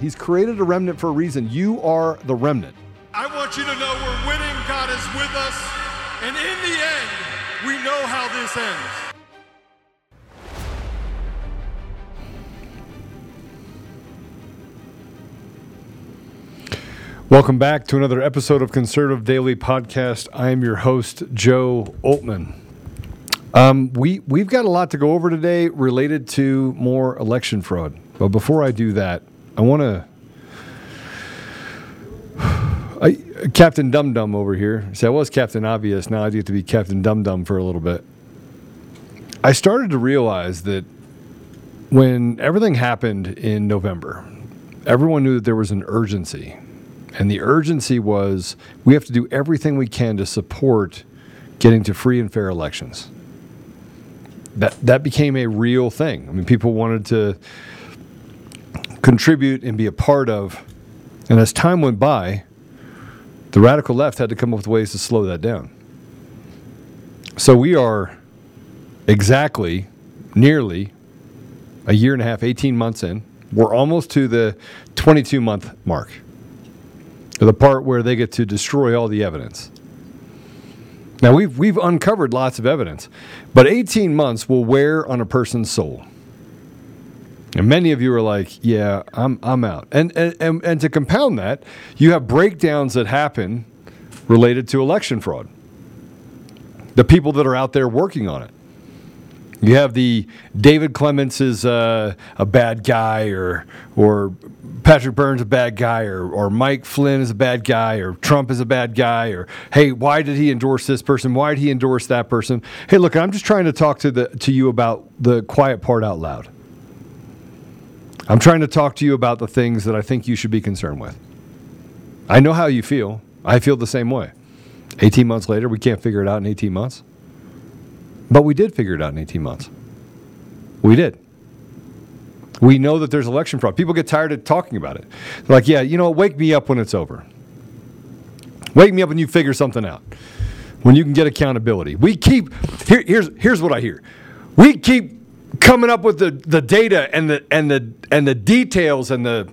He's created a remnant for a reason. You are the remnant. I want you to know we're winning. God is with us. And in the end, we know how this ends. Welcome back to another episode of Conservative Daily Podcast. I am your host, Joe Oltmann. Um, we we've got a lot to go over today related to more election fraud. But before I do that, I want to. I, Captain Dum Dum over here. See, I was Captain Obvious. Now I get to be Captain Dum Dum for a little bit. I started to realize that when everything happened in November, everyone knew that there was an urgency. And the urgency was we have to do everything we can to support getting to free and fair elections that that became a real thing. I mean, people wanted to contribute and be a part of. And as time went by, the radical left had to come up with ways to slow that down. So we are exactly, nearly a year and a half, 18 months in. We're almost to the 22 month mark, the part where they get to destroy all the evidence. Now we've we've uncovered lots of evidence, but 18 months will wear on a person's soul. And many of you are like, "Yeah, I'm I'm out." And and and, and to compound that, you have breakdowns that happen related to election fraud. The people that are out there working on it. You have the David Clements is uh, a bad guy, or or Patrick Byrne's a bad guy, or or Mike Flynn is a bad guy, or Trump is a bad guy, or hey, why did he endorse this person? Why did he endorse that person? Hey, look, I'm just trying to talk to the to you about the quiet part out loud. I'm trying to talk to you about the things that I think you should be concerned with. I know how you feel. I feel the same way. 18 months later, we can't figure it out in 18 months. But we did figure it out in 18 months. We did. We know that there's election fraud. People get tired of talking about it. They're like, yeah, you know, wake me up when it's over. Wake me up when you figure something out. When you can get accountability. We keep here, here's here's what I hear. We keep coming up with the, the data and the and the and the details and the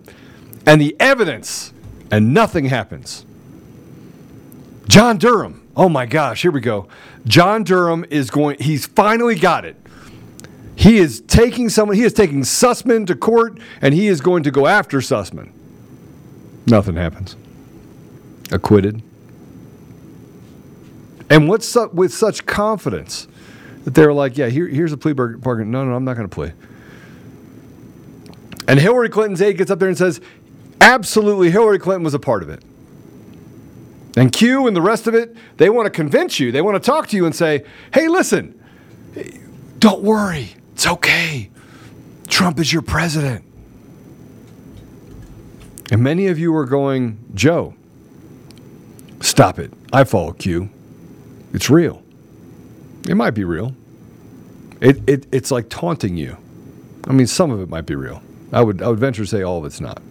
and the evidence and nothing happens. John Durham. Oh my gosh, here we go. John Durham is going, he's finally got it. He is taking someone, he is taking Sussman to court, and he is going to go after Sussman. Nothing happens. Acquitted. And what's up with such confidence that they're like, yeah, here, here's a plea bargain. No, no, I'm not going to plea. And Hillary Clinton's aide gets up there and says, absolutely, Hillary Clinton was a part of it. And Q and the rest of it, they want to convince you. They want to talk to you and say, hey, listen, don't worry. It's okay. Trump is your president. And many of you are going, Joe, stop it. I follow Q. It's real. It might be real. It, it, it's like taunting you. I mean, some of it might be real. I would, I would venture to say all of it's not.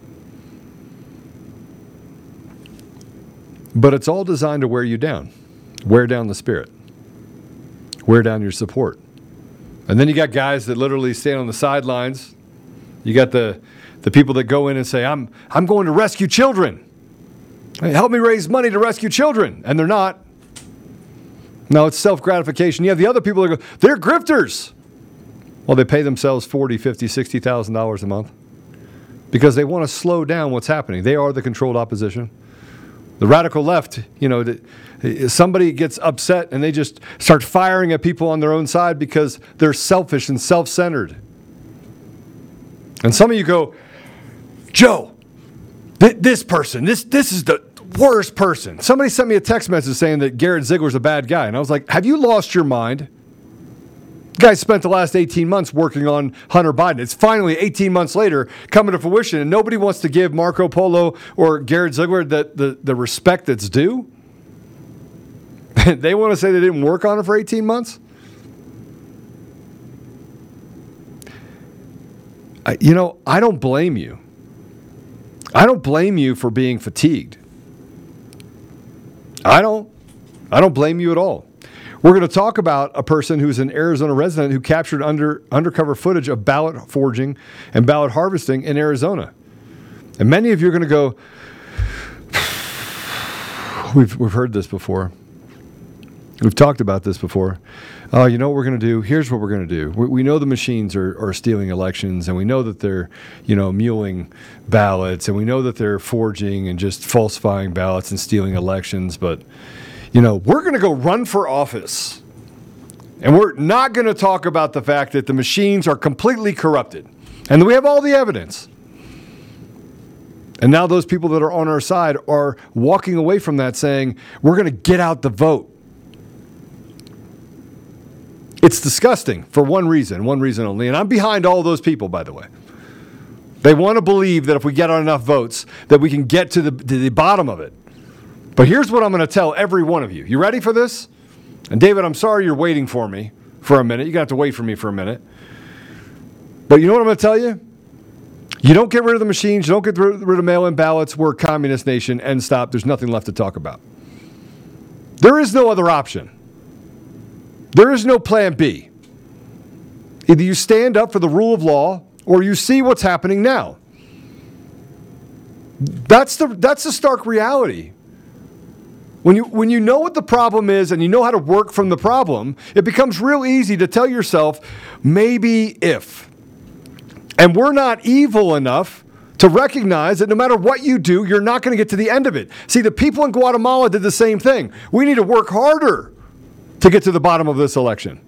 But it's all designed to wear you down, wear down the spirit, wear down your support. And then you got guys that literally stand on the sidelines. You got the, the people that go in and say, I'm, I'm going to rescue children. Hey, help me raise money to rescue children. And they're not. No, it's self gratification. You have the other people that go, they're grifters. Well, they pay themselves $40, $50, $60,000 a month because they want to slow down what's happening. They are the controlled opposition. The radical left, you know, somebody gets upset and they just start firing at people on their own side because they're selfish and self centered. And some of you go, Joe, th- this person, this, this is the worst person. Somebody sent me a text message saying that Garrett Ziegler's a bad guy. And I was like, have you lost your mind? Guy spent the last 18 months working on Hunter Biden. It's finally 18 months later coming to fruition, and nobody wants to give Marco Polo or Garrett Ziegler the, the, the respect that's due. they want to say they didn't work on it for 18 months? I, you know, I don't blame you. I don't blame you for being fatigued. I don't. I don't blame you at all. We're going to talk about a person who's an Arizona resident who captured under undercover footage of ballot forging and ballot harvesting in Arizona. And many of you are going to go, we've, we've heard this before. We've talked about this before. Uh, you know what we're going to do? Here's what we're going to do. We, we, know the machines are, are stealing elections, and we know that they're, you know, muling ballots, and we know that they're forging and just falsifying ballots and stealing elections. But, you know, we're going to go run for office, and we're not going to talk about the fact that the machines are completely corrupted, and we have all the evidence. And now those people that are on our side are walking away from that saying, we're going to get out the vote. It's disgusting for one reason, one reason only. And I'm behind all those people, by the way. They want to believe that if we get enough votes, that we can get to the, to the bottom of it. But here's what I'm going to tell every one of you. You ready for this? And David, I'm sorry you're waiting for me for a minute. You're going to have to wait for me for a minute. But you know what I'm going to tell you? You don't get rid of the machines, you don't get rid of mail in ballots. We're a communist nation. End stop. There's nothing left to talk about. There is no other option. There is no plan B. Either you stand up for the rule of law or you see what's happening now. That's the, that's the stark reality. When you, when you know what the problem is and you know how to work from the problem, it becomes real easy to tell yourself, maybe if. And we're not evil enough to recognize that no matter what you do, you're not going to get to the end of it. See, the people in Guatemala did the same thing. We need to work harder to get to the bottom of this election.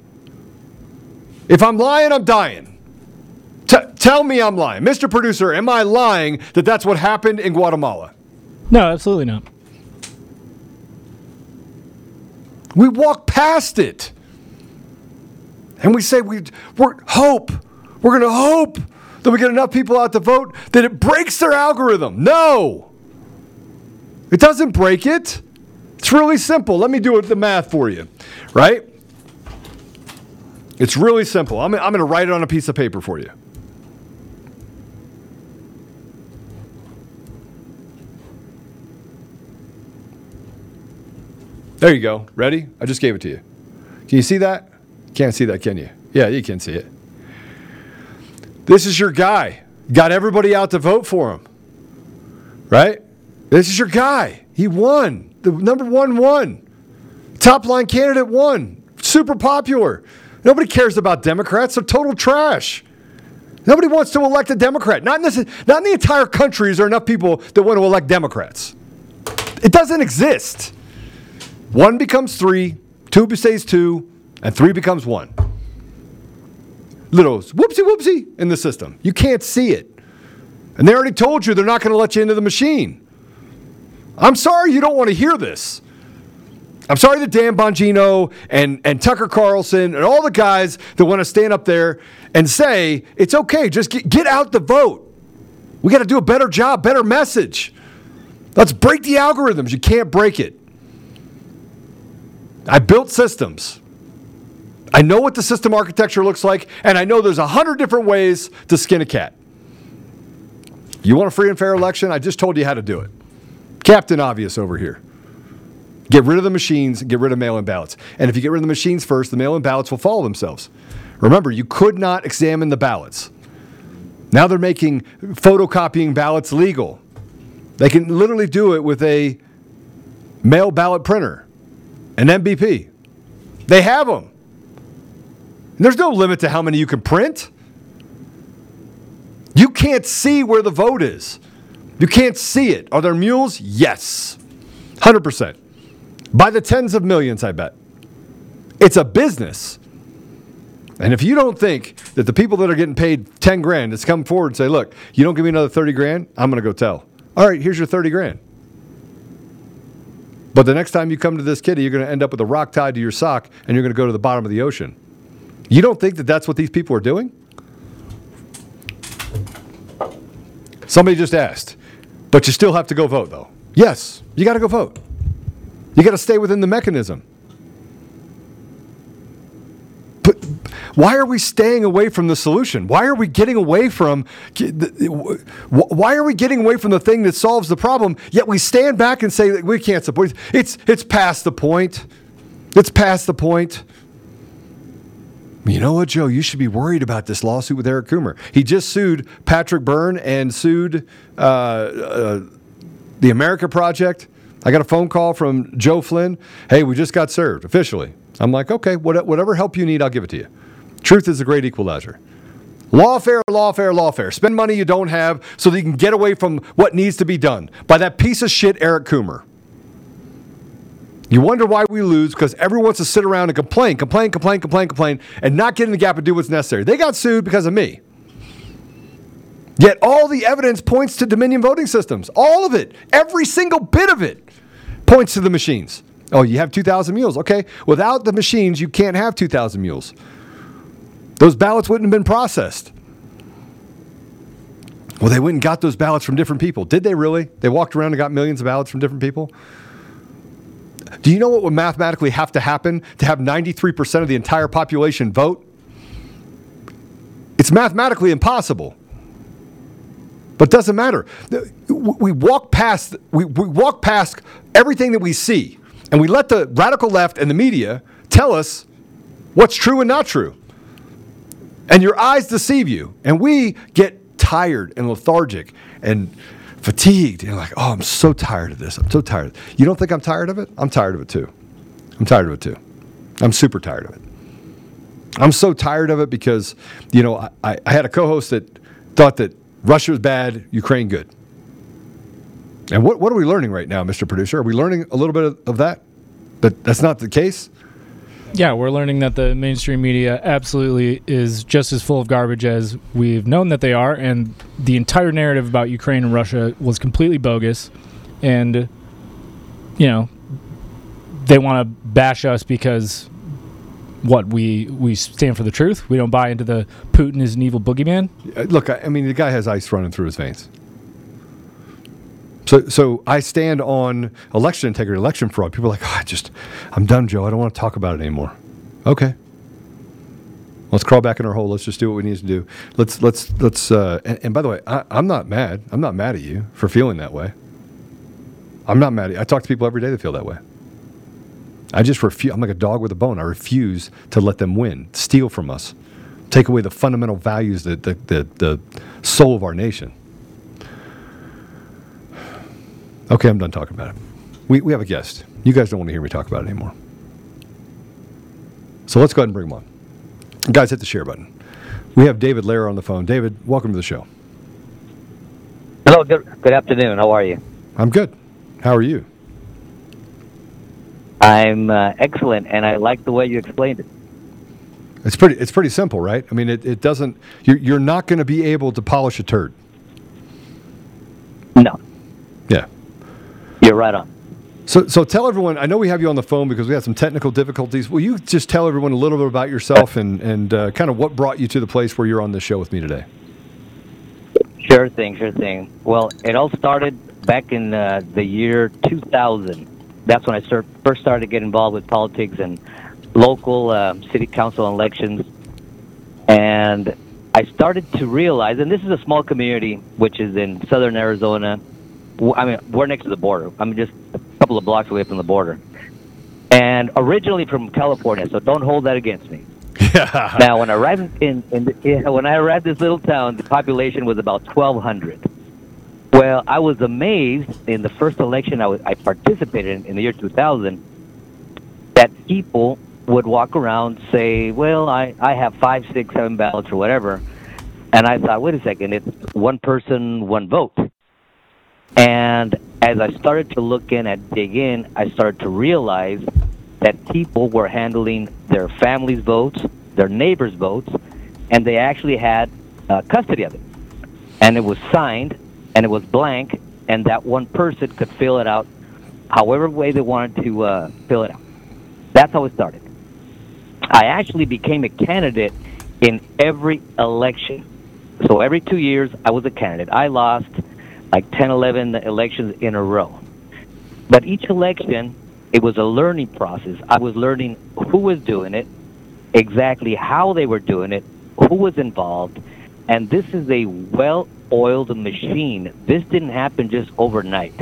If I'm lying, I'm dying. T- tell me I'm lying. Mr. Producer, am I lying that that's what happened in Guatemala? No, absolutely not. We walk past it. And we say we, we're hope. We're going to hope that we get enough people out to vote that it breaks their algorithm. No. It doesn't break it. It's really simple. Let me do the math for you, right? It's really simple. I'm, I'm going to write it on a piece of paper for you. There you go. Ready? I just gave it to you. Can you see that? Can't see that, can you? Yeah, you can see it. This is your guy. Got everybody out to vote for him. Right? This is your guy. He won. The number one one, Top line candidate one, Super popular. Nobody cares about Democrats. They're total trash. Nobody wants to elect a Democrat. Not in, this, not in the entire country is there enough people that want to elect Democrats. It doesn't exist. One becomes three, two stays two, and three becomes one. Little whoopsie whoopsie in the system. You can't see it. And they already told you they're not going to let you into the machine. I'm sorry you don't want to hear this. I'm sorry that Dan Bongino and, and Tucker Carlson and all the guys that want to stand up there and say, it's okay, just get, get out the vote. We got to do a better job, better message. Let's break the algorithms. You can't break it. I built systems. I know what the system architecture looks like, and I know there's a hundred different ways to skin a cat. You want a free and fair election? I just told you how to do it. Captain Obvious over here. Get rid of the machines, get rid of mail in ballots. And if you get rid of the machines first, the mail in ballots will follow themselves. Remember, you could not examine the ballots. Now they're making photocopying ballots legal. They can literally do it with a mail ballot printer, an MBP. They have them. And there's no limit to how many you can print. You can't see where the vote is. You can't see it. Are there mules? Yes. 100%. By the tens of millions, I bet. It's a business. And if you don't think that the people that are getting paid 10 grand that's come forward and say, look, you don't give me another 30 grand, I'm going to go tell. All right, here's your 30 grand. But the next time you come to this kitty, you're going to end up with a rock tied to your sock and you're going to go to the bottom of the ocean. You don't think that that's what these people are doing? Somebody just asked. But you still have to go vote, though. Yes, you got to go vote. You got to stay within the mechanism. But why are we staying away from the solution? Why are we getting away from why are we getting away from the thing that solves the problem? Yet we stand back and say we can't support. It's it's past the point. It's past the point. You know what, Joe? You should be worried about this lawsuit with Eric Coomer. He just sued Patrick Byrne and sued uh, uh, the America Project. I got a phone call from Joe Flynn. Hey, we just got served officially. I'm like, okay, whatever help you need, I'll give it to you. Truth is a great equalizer. Lawfare, lawfare, lawfare. Spend money you don't have so that you can get away from what needs to be done by that piece of shit, Eric Coomer. You wonder why we lose because everyone wants to sit around and complain, complain, complain, complain, complain, and not get in the gap and do what's necessary. They got sued because of me. Yet all the evidence points to Dominion voting systems. All of it. Every single bit of it points to the machines. Oh, you have 2,000 mules. Okay. Without the machines, you can't have 2,000 mules. Those ballots wouldn't have been processed. Well, they went and got those ballots from different people. Did they really? They walked around and got millions of ballots from different people? Do you know what would mathematically have to happen to have 93% of the entire population vote? It's mathematically impossible. But it doesn't matter. We walk past we, we walk past everything that we see, and we let the radical left and the media tell us what's true and not true. And your eyes deceive you. And we get tired and lethargic and fatigued. And like, oh, I'm so tired of this. I'm so tired. You don't think I'm tired of it? I'm tired of it too. I'm tired of it too. I'm super tired of it. I'm so tired of it because, you know, I, I had a co host that thought that Russia was bad, Ukraine good. And what, what are we learning right now, Mr. Producer? Are we learning a little bit of, of that? But that's not the case? Yeah, we're learning that the mainstream media absolutely is just as full of garbage as we've known that they are, and the entire narrative about Ukraine and Russia was completely bogus. And, you know, they want to bash us because what we we stand for the truth. We don't buy into the Putin is an evil boogeyman. Uh, look, I, I mean, the guy has ice running through his veins. So, so I stand on election integrity, election fraud. People are like, oh, I just, I'm done, Joe. I don't want to talk about it anymore. Okay. Let's crawl back in our hole. Let's just do what we need to do. Let's, let's, let's. Uh, and, and by the way, I, I'm not mad. I'm not mad at you for feeling that way. I'm not mad at you. I talk to people every day that feel that way. I just refuse. I'm like a dog with a bone. I refuse to let them win, steal from us, take away the fundamental values, that the, the, the soul of our nation. Okay, I'm done talking about it. We, we have a guest. You guys don't want to hear me talk about it anymore. So let's go ahead and bring him on. Guys, hit the share button. We have David Lara on the phone. David, welcome to the show. Hello, good, good afternoon. How are you? I'm good. How are you? I'm uh, excellent, and I like the way you explained it. It's pretty. It's pretty simple, right? I mean, it, it doesn't. You're, you're not going to be able to polish a turd. No. Yeah. You're right on. So, so tell everyone. I know we have you on the phone because we had some technical difficulties. Will you just tell everyone a little bit about yourself and and uh, kind of what brought you to the place where you're on this show with me today? Sure thing, sure thing. Well, it all started back in uh, the year 2000. That's when I start, first started to get involved with politics and local uh, city council elections. And I started to realize, and this is a small community, which is in southern Arizona, I mean, we're next to the border. I'm just a couple of blocks away from the border. And originally from California, so don't hold that against me. Now, when I arrived in, in the, when I arrived this little town, the population was about 1,200. Well, I was amazed in the first election I, was, I participated in in the year 2000 that people would walk around say, "Well, I I have five, six, seven ballots or whatever," and I thought, "Wait a second, it's one person, one vote." And as I started to look in and dig in, I started to realize that people were handling their family's votes, their neighbors' votes, and they actually had uh, custody of it. And it was signed, and it was blank, and that one person could fill it out however way they wanted to uh, fill it out. That's how it started. I actually became a candidate in every election. So every two years, I was a candidate. I lost like 10, 11 elections in a row. But each election, it was a learning process. I was learning who was doing it, exactly how they were doing it, who was involved, and this is a well oiled machine. This didn't happen just overnight.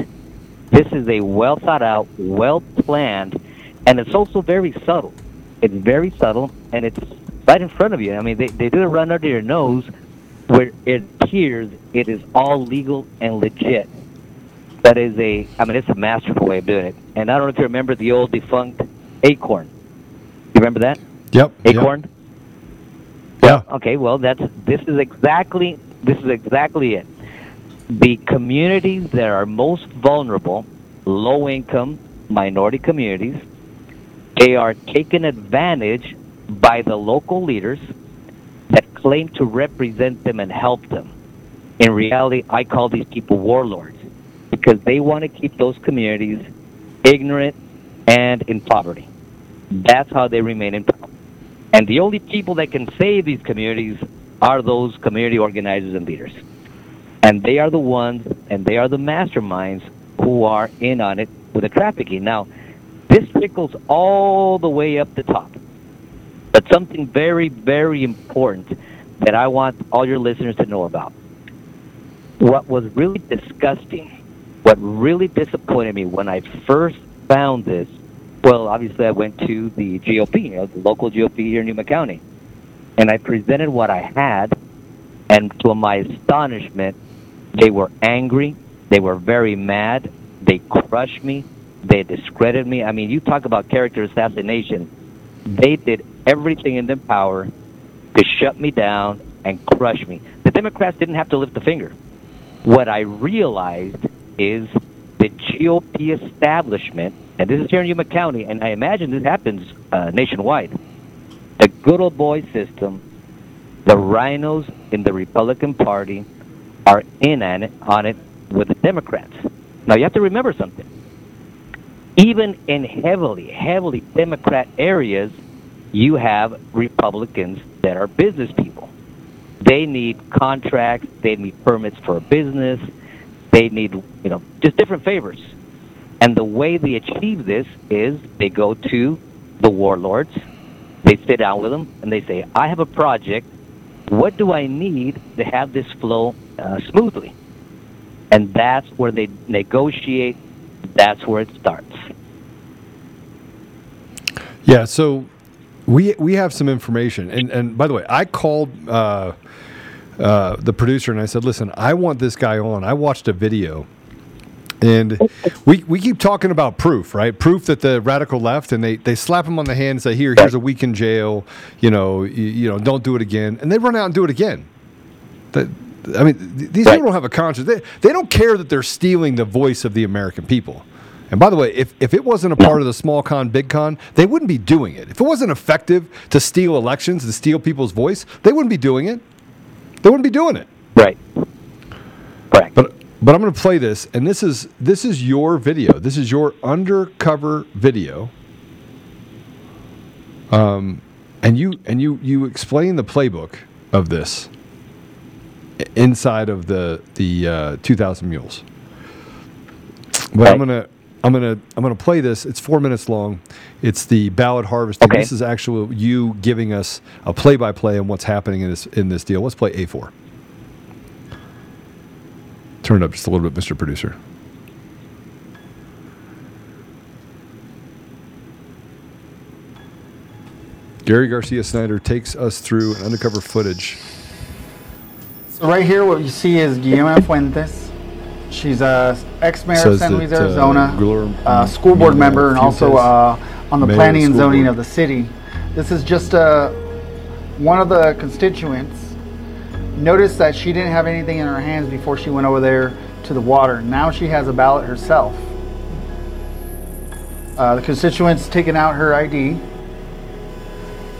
This is a well thought out, well planned, and it's also very subtle. It's very subtle, and it's right in front of you. I mean, they, they do it run under your nose where it appears it is all legal and legit. That is a, I mean, it's a masterful way of doing it. And I don't know if you remember the old defunct Acorn. You remember that? Yep. Acorn? Yep. Yeah. Okay, well, that's this is exactly this is exactly it. The communities that are most vulnerable, low income, minority communities, they are taken advantage by the local leaders that claim to represent them and help them. In reality, I call these people warlords because they want to keep those communities ignorant and in poverty. That's how they remain in power. And the only people that can save these communities are those community organizers and leaders. And they are the ones and they are the masterminds who are in on it with the trafficking. Now, this trickles all the way up the top. But something very, very important that I want all your listeners to know about. What was really disgusting, what really disappointed me when I first found this, well, obviously I went to the GOP, you know, the local GOP here in Yuma County, and I presented what I had, and to my astonishment, they were angry, they were very mad, they crushed me, they discredited me. I mean, you talk about character assassination. They did everything in their power to shut me down and crush me. The Democrats didn't have to lift a finger. What I realized is the GOP establishment, and this is here in Yuma County, and I imagine this happens uh, nationwide. The good old boy system, the RINOs in the Republican Party are in on it, on it with the Democrats. Now you have to remember something. Even in heavily, heavily Democrat areas, you have Republicans that are business people. They need contracts, they need permits for a business, they need, you know, just different favors. And the way they achieve this is they go to the warlords, they sit down with them, and they say, I have a project. What do I need to have this flow uh, smoothly? And that's where they negotiate, that's where it starts. Yeah, so we we have some information, and and by the way, I called uh, uh, the producer and I said, "Listen, I want this guy on. I watched a video." And we, we keep talking about proof, right? Proof that the radical left, and they, they slap him on the hand and say, "Here, here's a week in jail. You know, you, you know, don't do it again." And they run out and do it again. That I mean, th- these people don't have a conscience. They, they don't care that they're stealing the voice of the American people. And by the way, if, if it wasn't a part of the small con, big con, they wouldn't be doing it. If it wasn't effective to steal elections, to steal people's voice, they wouldn't be doing it. They wouldn't be doing it. Right. Correct. But but I'm going to play this, and this is this is your video. This is your undercover video. Um, and you and you you explain the playbook of this inside of the the uh, 2,000 mules. But I'm gonna I'm gonna I'm gonna play this. It's four minutes long. It's the ballot harvesting. Okay. This is actually you giving us a play by play on what's happening in this in this deal. Let's play A4. Turn it up just a little bit, Mr. Producer. Gary Garcia Snyder takes us through an undercover footage. So right here, what you see is Guillermina Fuentes. She's a ex-mayor of San Luis, uh, Arizona, uh, school board member, and also uh, on the planning and zoning board. of the city. This is just uh, one of the constituents. Noticed that she didn't have anything in her hands before she went over there to the water. Now she has a ballot herself. Uh, the constituent's taken out her ID.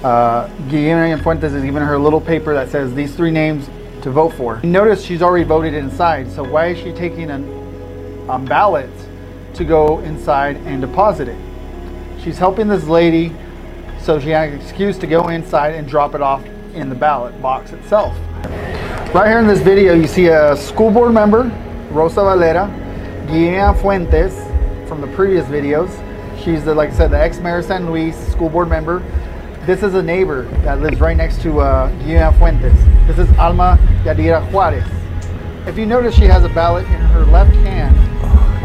Uh, Guillermina Fuentes is giving her a little paper that says these three names to vote for. Notice she's already voted inside, so why is she taking a um, ballot to go inside and deposit it? She's helping this lady, so she has an excuse to go inside and drop it off in the ballot box itself. Right here in this video, you see a school board member, Rosa Valera, Guillermina Fuentes from the previous videos. She's the, like I said, the ex-mayor of San Luis, school board member. This is a neighbor that lives right next to uh, Guillermina Fuentes. This is Alma Yadira Juarez. If you notice, she has a ballot in her left hand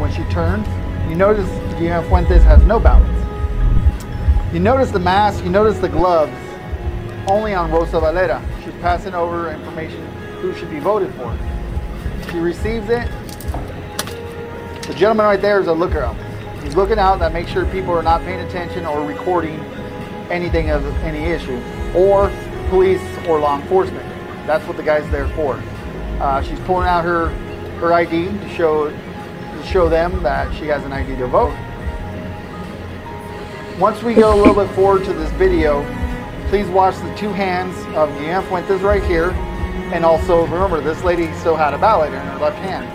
when she turns. You notice Guillermina Fuentes has no ballots. You notice the mask, you notice the gloves, only on Rosa Valera. She's passing over information who should be voted for. She receives it. The gentleman right there is a looker. He's looking out that makes sure people are not paying attention or recording anything of any issue, or police or law enforcement. That's what the guy's there for. Uh, she's pulling out her her ID to show to show them that she has an ID to vote. Once we go a little bit forward to this video, please watch the two hands of Guillermina Fuentes right here, and also remember this lady still had a ballot in her left hand.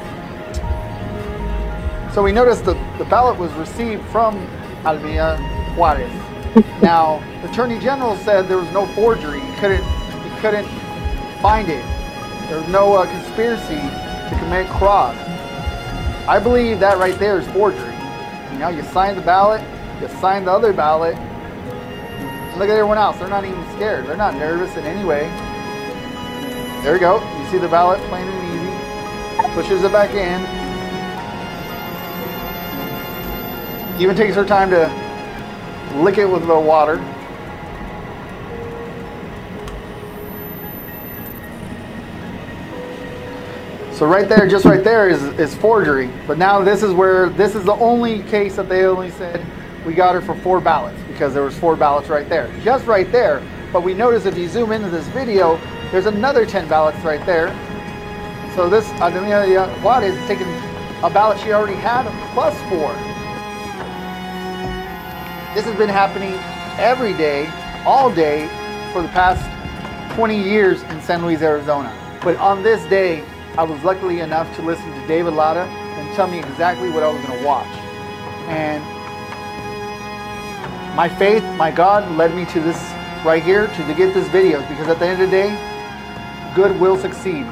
So we noticed that the ballot was received from Alvia Juarez. Now, the Attorney General said there was no forgery. He couldn't, he couldn't find it. There was no uh, conspiracy to commit fraud. I believe that right there is forgery. You know, you sign the ballot, you sign the other ballot. Look at everyone else. They're not even scared. They're not nervous in any way. There you go. You see the ballot plain and easy. Pushes it back in. Even takes her time to lick it with the water. So right there, just right there is, is forgery. But now this is where, this is the only case that they only said we got her for four ballots because there was four ballots right there. Just right there. But we notice if you zoom into this video, there's another 10 ballots right there. So this Adelia Juarez is taking a ballot she already had plus four. This has been happening every day, all day, for the past 20 years in San Luis, Arizona. But on this day, I was lucky enough to listen to David Lara and tell me exactly what I was going to watch. And my faith, my God, led me to this right here to, to get this video because at the end of the day, good will succeed.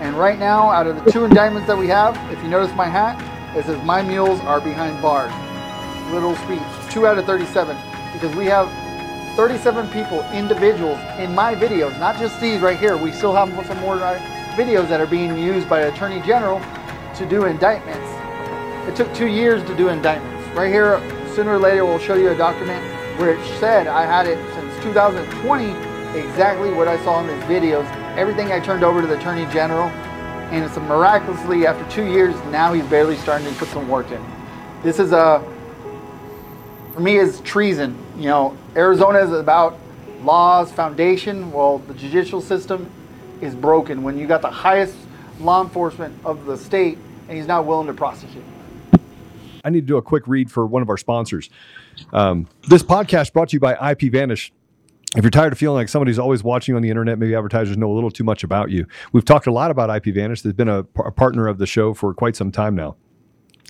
And right now, out of the two indictments that we have, if you notice my hat, it says my mules are behind bars. Little speech, two out of 37, because we have 37 people, individuals in my videos, not just these right here. We still have some more uh, videos that are being used by the Attorney General to do indictments. It took two years to do indictments. Right here, sooner or later, we'll show you a document where it said I had it since 2020, exactly what I saw in these videos. Everything I turned over to the Attorney General, and it's miraculously, after two years, now he's barely starting to put some work in. This is a, for me, is treason. You know, Arizona is about laws, foundation. Well, the judicial system is broken when you got the highest law enforcement of the state and he's not willing to prosecute. I need to do a quick read for one of our sponsors. Um, this podcast brought to you by IPVanish. If you're tired of feeling like somebody's always watching you on the internet, maybe advertisers know a little too much about you. We've talked a lot about IPVanish. They've been a, a partner of the show for quite some time now.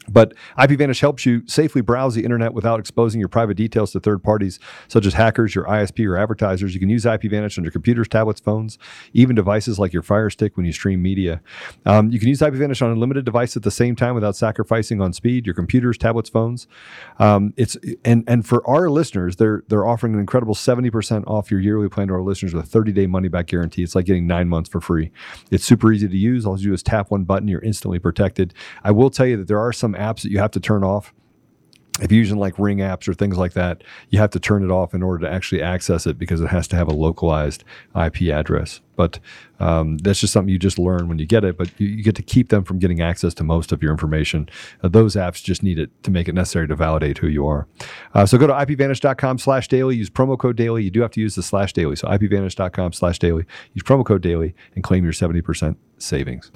But IPVanish helps you safely browse the internet without exposing your private details to third parties, such as hackers, your ISP, or advertisers. You can use IPVanish on your computers, tablets, phones, even devices like your Fire Stick when you stream media. Um, you can use IPVanish on a limited device at the same time without sacrificing on speed. Your computers, tablets, phones. Um, it's and and for our listeners, they're they're offering an incredible seventy percent off your yearly plan to our listeners with a thirty day money back guarantee. It's like getting nine months for free. It's super easy to use. All you do is tap one button. You're instantly protected. I will tell you that there are some apps that you have to turn off. If you're using like Ring apps or things like that, you have to turn it off in order to actually access it because it has to have a localized IP address. But um, that's just something you just learn when you get it. But you, you get to keep them from getting access to most of your information. Uh, those apps just need it to make it necessary to validate who you are. Uh, so go to ipvanish.com slash daily. Use promo code daily. You do have to use the slash daily. So ipvanish.com slash daily. Use promo code daily and claim your 70% savings.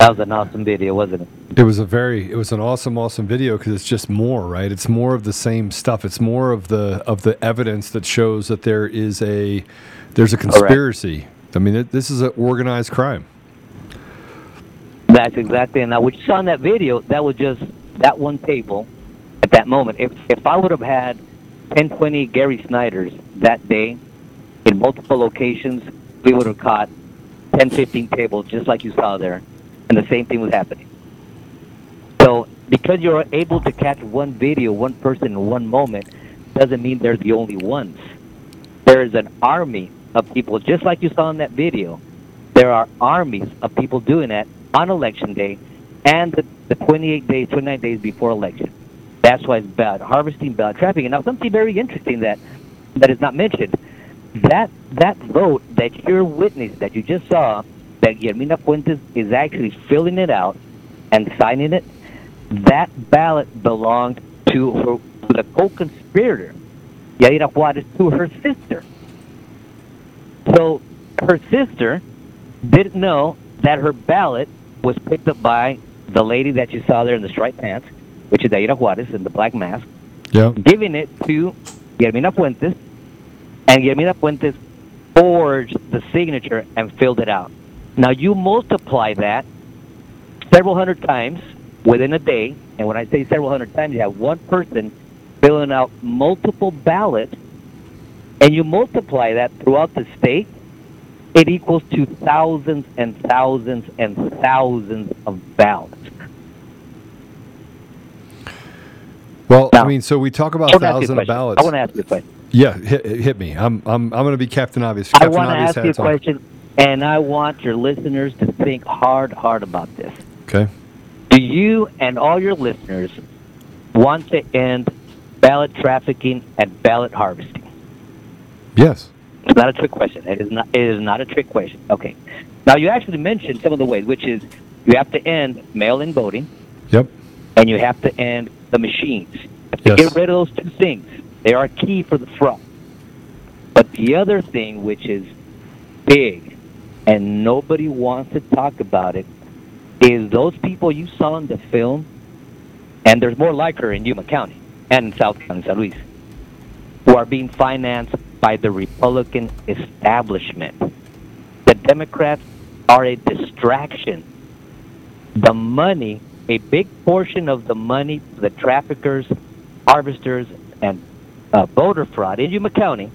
That was an awesome video, wasn't it? It was a very, it was an awesome, awesome video because it's just more, right? It's more of the same stuff. It's more of the of the evidence that shows that there is a there's a conspiracy. I mean, it, this is an organized crime. That's exactly. And now, what you saw in that video, that was just that one table at that moment. If if I would have had 10, 20 Gary Snyders that day in multiple locations, we would have caught 10, 15 tables just like you saw there, and the same thing was happening. So, because you're able to catch one video, one person in one moment, doesn't mean they're the only ones. There is an army of people, just like you saw in that video. There are armies of people doing that on election day and the, the 28 days, 29 days before election. That's why it's bad harvesting, bad trafficking. Now, something very interesting that that is not mentioned. That that vote that you're witnessing, that you just saw, that Guillermina Fuentes is actually filling it out and signing it. That ballot belonged to her, to the co-conspirator, Yaira Juarez, to her sister. So her sister didn't know that her ballot was picked up by the lady that you saw there in the striped pants, which is Yaira Juarez in the black mask, Yeah. giving it to Guillermina Fuentes, and Guillermina Fuentes forged the signature and filled it out. Now you multiply that several hundred times within a day, and when I say several hundred times, you have one person filling out multiple ballots, and you multiply that throughout the state, it equals to thousands and thousands and thousands of ballots. Well, I mean, so we talk about thousands wanna ask you a thousand question. ballots. I want to ask you a question. yeah, hit, hit me. I'm I'm I'm going to be Captain Obvious. I want to ask you a hats on. And I want your listeners to think hard, hard about this. Okay. Do you and all your listeners want to end ballot trafficking and ballot harvesting? Yes. It's not a trick question. It is not. It is not a trick question. Okay. Now you actually mentioned some of the ways, which is you have to end mail-in voting, Yep. and you have to end the machines. You have to Yes. get rid of those two things. They are key for the fraud. But the other thing, which is big, and nobody wants to talk about it, is those people you saw in the film, and there's more like her in Yuma County and in South County, San Luis, who are being financed by the Republican establishment. The Democrats are a distraction. The money, a big portion of the money, the traffickers, harvesters, and uh, voter fraud in Yuma County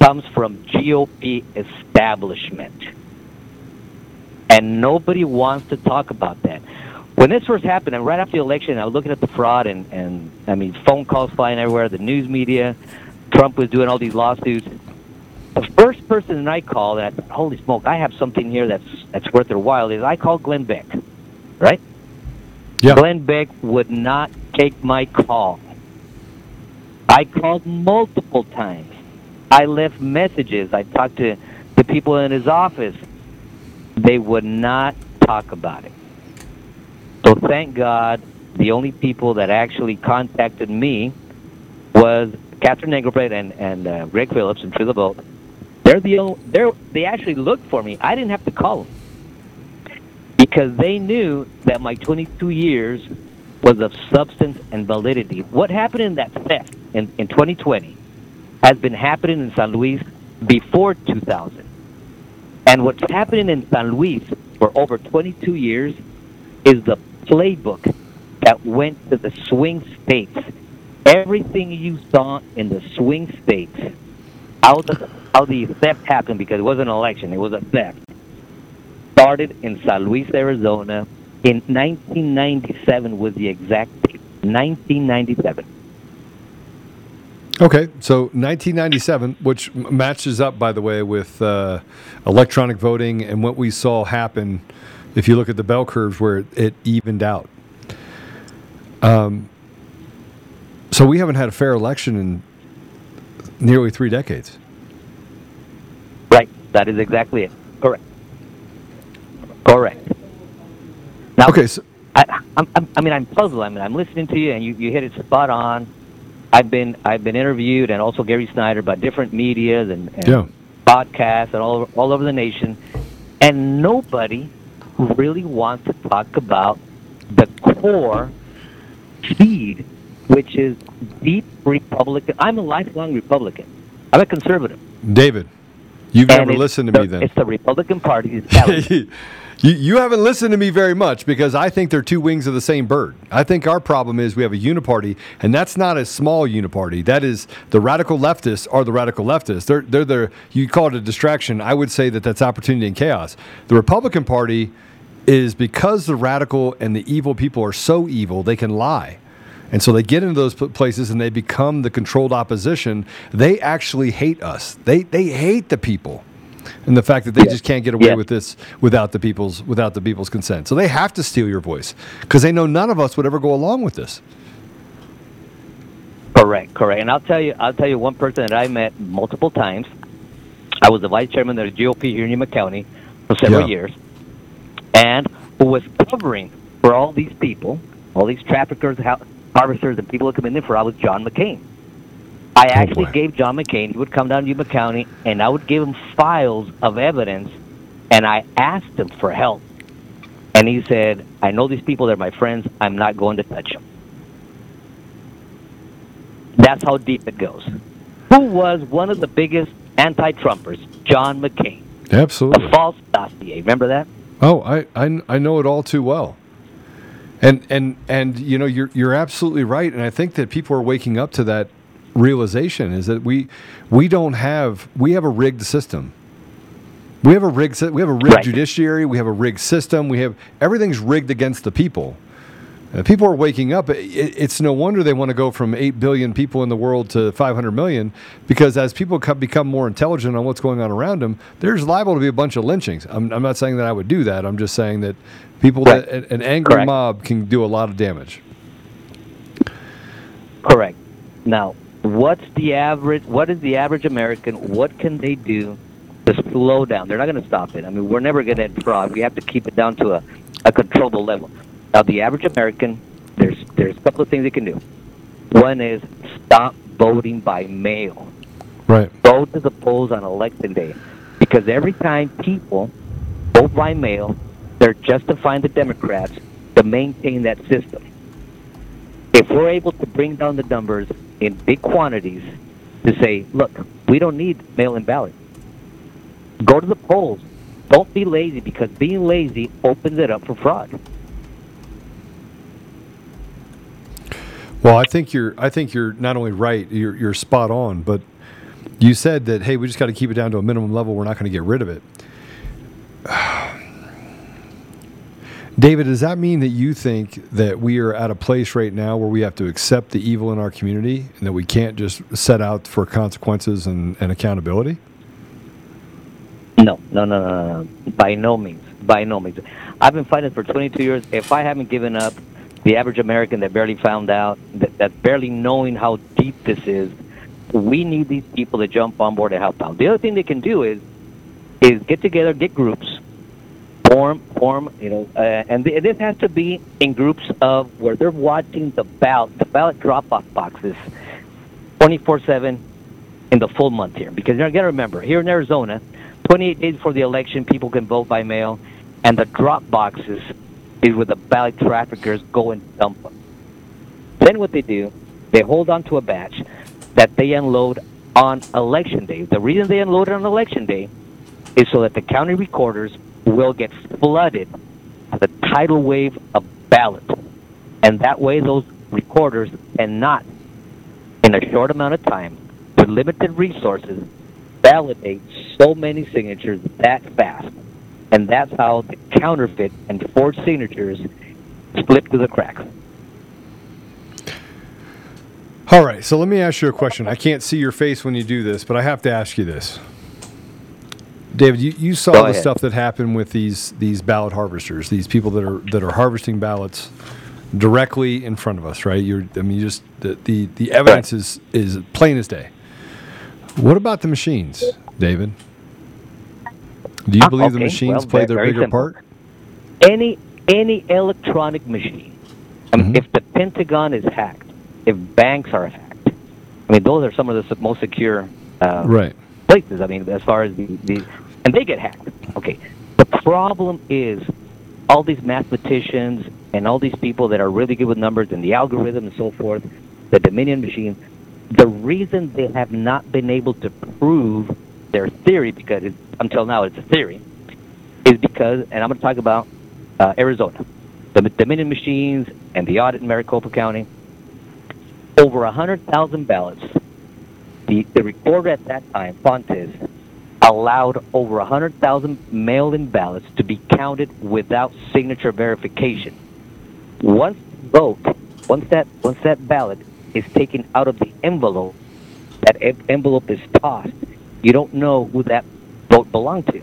comes from GOP establishment. And nobody wants to talk about that. When this first happened, and right after the election, I was looking at the fraud, and, and I mean, phone calls flying everywhere, the news media, Trump was doing all these lawsuits. The first person that I called, and I thought, holy smoke, I have something here that's that's worth their while, is I called Glenn Beck, right? Yeah. Glenn Beck would not take my call. I called multiple times. I left messages. I talked to the people in his office. They would not talk about it. So thank God, the only people that actually contacted me was Catherine Engelbrecht and, and uh, Greg Phillips and True Vote. They're the only, they're, they actually looked for me. I didn't have to call them because they knew that my 22 years was of substance and validity. What happened in that theft in, in 2020 has been happening in San Luis before 2000. And what's happening in San Luis for over 22 years is the playbook that went to the swing states. Everything you saw in the swing states, how the, how the theft happened, because it wasn't an election, it was a theft, started in San Luis, Arizona in 1997 was the exact date. 1997. Okay, so 1997, which matches up, by the way, with uh, electronic voting and what we saw happen. If you look at the bell curves, where it, it evened out. Um, so we haven't had a fair election in nearly three decades. Right. That is exactly it. Correct. Correct. Now, Okay, so I, I'm, I'm, I mean, I'm puzzled. I mean, I'm listening to you, and you, you hit it spot on. I've been I've been interviewed, and also Gary Snyder by different media and, and Yeah. podcasts and all over, all over the nation, and nobody really wants to talk about the core seed, which is deep Republican. I'm a lifelong Republican. I'm a conservative. David, you've And never listened to the- me then. It's the Republican Party's talent. You, you haven't listened to me very much because I think they're two wings of the same bird. I think our problem is we have a uniparty, and that's not a small uniparty. That is the radical leftists are the radical leftists. They're they're the you call it a distraction. I would say that that's opportunity and chaos. The Republican Party is because the radical and the evil people are so evil they can lie. And so they get into those places and they become the controlled opposition. They actually hate us. They they hate the people and the fact that they just can't get away Yeah. with this without the people's without the people's consent. So they have to steal your voice because they know none of us would ever go along with this. Correct, correct. And I'll tell you, I'll tell you one person that I met multiple times. I was the vice chairman of the GOP here in Yuma County for several Yeah. years, and who was covering for all these people, all these traffickers, ha- harvesters, and people that come in there for. I was John McCain. I oh, actually boy. gave John McCain. He would come down to Yuma County, and I would give him files of evidence, and I asked him for help. And he said, "I know these people; they're my friends. I'm not going to touch them." That's how deep it goes. Who was one of the biggest anti-Trumpers? John McCain. Absolutely. A false dossier. Remember that? Oh, I, I I know it all too well. And and and you know you're you're absolutely right and I think that people are waking up to that realization is that we we don't have we have a rigged system. We have a rigged we have a rigged Right. judiciary, we have a rigged system, we have everything's rigged against the people. Uh, people are waking up. It, it's no wonder they want to go from 8 billion people in the world to 500 million because as people co- become more intelligent on what's going on around them, there's liable to be a bunch of lynchings. I'm, I'm not saying that I would do that. I'm just saying that people, Right. that, an, an angry Correct. mob can do a lot of damage. Correct. Now, what's the average? What is the average American? What can they do to slow down? They're not going to stop it. I mean, we're never going to end fraud. We have to keep it down to a, a controllable level. Now, the average American, there's there's a couple of things they can do. One is stop voting by mail. Right. Go to the polls on election day, because every time people vote by mail, they're justifying the Democrats to maintain that system if we're able to bring down the numbers in big quantities to say, look, we don't need mail-in ballot. Go to the polls. Don't be lazy because being lazy opens it up for fraud. Well, I think you're. I think you're not only right. You're you're spot on. But you said that hey, we just got to keep it down to a minimum level. We're not going to get rid of it. David, does that mean that you think that we are at a place right now where we have to accept the evil in our community and that we can't just set out for consequences and, and accountability? No, no, no, no, no. By no means. By no means. I've been fighting for 22 years. If I haven't given up, the average American that barely found out, that, that barely knowing how deep this is, we need these people to jump on board and help out. The other thing they can do is is get together, get groups, form, form, you know, uh, and th- this has to be in groups of where they're watching the ballot, the ballot drop-off boxes, 24/7 in the full month here. Because you're gonna remember, here in Arizona, 28 days before the election, people can vote by mail, and the drop boxes is where the ballot traffickers go and dump them. Then what they do, they hold on to a batch that they unload on election day. The reason they unload it on election day is so that the county recorders will get flooded with a tidal wave of ballots. And that way those recorders cannot, in a short amount of time, with limited resources, validate so many signatures that fast. And that's how the counterfeit and forged signatures slip through the cracks. All right, so let me ask you a question. I can't see your face when you do this, but I have to ask you this. David, you, you saw Go the ahead. stuff that happened with these these ballot harvesters, these people that are that are harvesting ballots directly in front of us, right? You're, I mean, you just the the, the evidence is is plain as day. What about the machines, David? Do you Ah, believe the okay, machines well, play their bigger simple. part? any any electronic machine. I mean, Mhm. If the Pentagon is hacked, if banks are hacked, I mean, those are some of the most secure uh, Right. places. I mean, as far as the, the and they get hacked. Okay. The problem is all these mathematicians and all these people that are really good with numbers and the algorithm and so forth, the Dominion machine, the reason they have not been able to prove their theory, because until now it's a theory, is because, and I'm going to talk about uh, Arizona, the Dominion machines and the audit in Maricopa County, over 100,000 ballots. The, the recorder at that time, Fontes, allowed over 100,000 mail-in ballots to be counted without signature verification. Once vote, once that once that ballot is taken out of the envelope, that envelope is tossed. You don't know who that vote belonged to.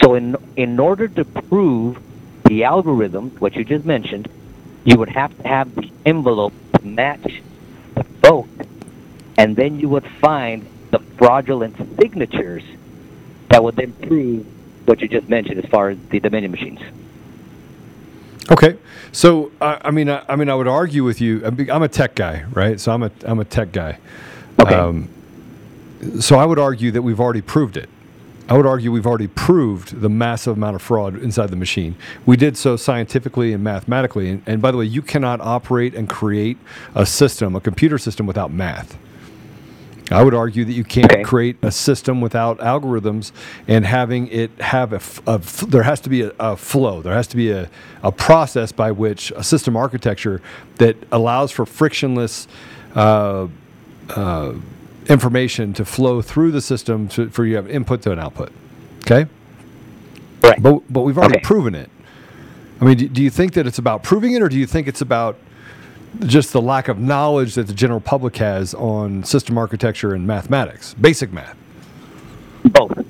So in in order to prove the algorithm, what you just mentioned, you would have to have the envelope match the vote, and then you would find the fraudulent signatures that would then prove what you just mentioned as far as the Dominion machines. Okay, so uh, I mean, I, I, mean, I would argue with you. I'm a tech guy, right? So I'm a I'm a tech guy. Okay. Um, so I would argue that we've already proved it. I would argue we've already proved the massive amount of fraud inside the machine. We did so scientifically and mathematically. And, and by the way, you cannot operate and create a system, a computer system, without math. I would argue that you can't okay. create a system without algorithms and having it have a, there has to be a, a, flow. There has to be a, a process by which a system architecture that allows for frictionless uh, uh, information to flow through the system to, for you to have input to an output. Okay? Right. But, but we've already okay. proven it. I mean, do, do you think that it's about proving it or do you think it's about just the lack of knowledge that the general public has on system architecture and mathematics, basic math. Both,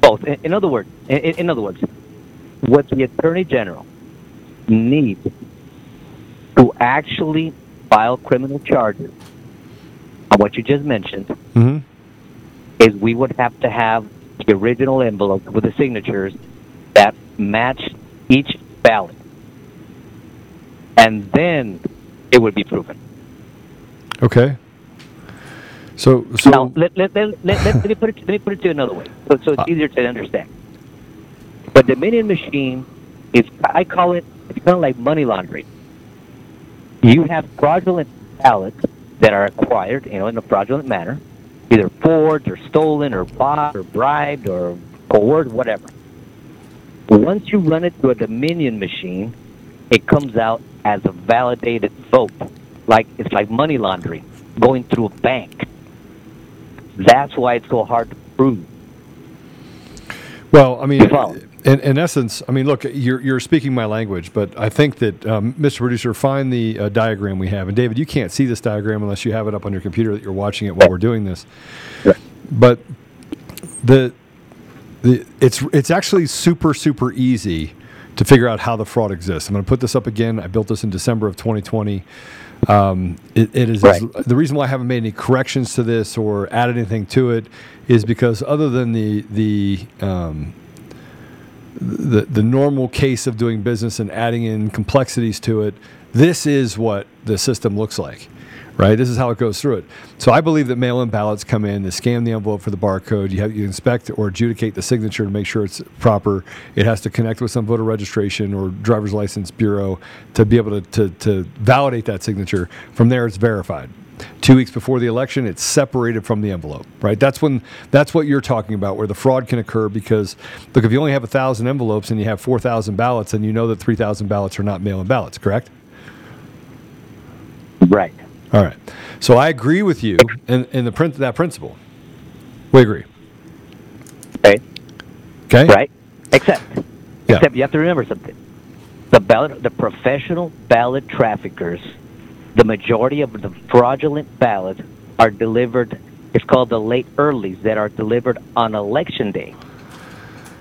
both. In, in other words, in, in, other words, what the attorney general needs to actually file criminal charges on what you just mentioned mm-hmm. is we would have to have the original envelope with the signatures that match each ballot. And then it would be proven. Okay. So, so now let, let, let, let, let, me put it let me put it to another way, so, so it's uh, easier to understand. The Dominion machine is I call it it's kind of like money laundering. You have fraudulent ballots that are acquired, you know, in a fraudulent manner, either forged or stolen or bought or bribed or coerced, whatever. Once you run it through a Dominion machine, it comes out as a validated vote. Like it's like money laundering going through a bank. That's why it's so hard to prove. Well, I mean, in, in, essence, I mean, look, you're, you're speaking my language, but I think that, um, Mr. Producer, find the uh, diagram we have. And David, you can't see this diagram unless you have it up on your computer that you're watching it while we're doing this. But the, the it's it's actually super super easy to figure out how the fraud exists. I'm going to put this up again. I built this in December of 2020. Um, it, it is right. the reason why I haven't made any corrections to this or added anything to it is because other than the the um, the, the normal case of doing business and adding in complexities to it, this is what the system looks like right? This is how it goes through it. So I believe that mail-in ballots come in, they scan the envelope for the barcode. You have you inspect or adjudicate the signature to make sure it's proper. It has to connect with some voter registration or driver's license bureau to be able to, to, to validate that signature. From there, it's verified. Two weeks before the election, it's separated from the envelope, right? That's when that's what you're talking about, where the fraud can occur. Because look, if you only have thousand envelopes and you have four thousand ballots, and you know that three thousand ballots are not mail-in ballots, correct? Right. All right. So I agree with you in, in the print that principle. We agree. Okay. Okay. Right. Except, yeah. except you have to remember something. The ballot, the professional ballot traffickers, the majority of the fraudulent ballots are delivered. It's called the late earlies that are delivered on election day.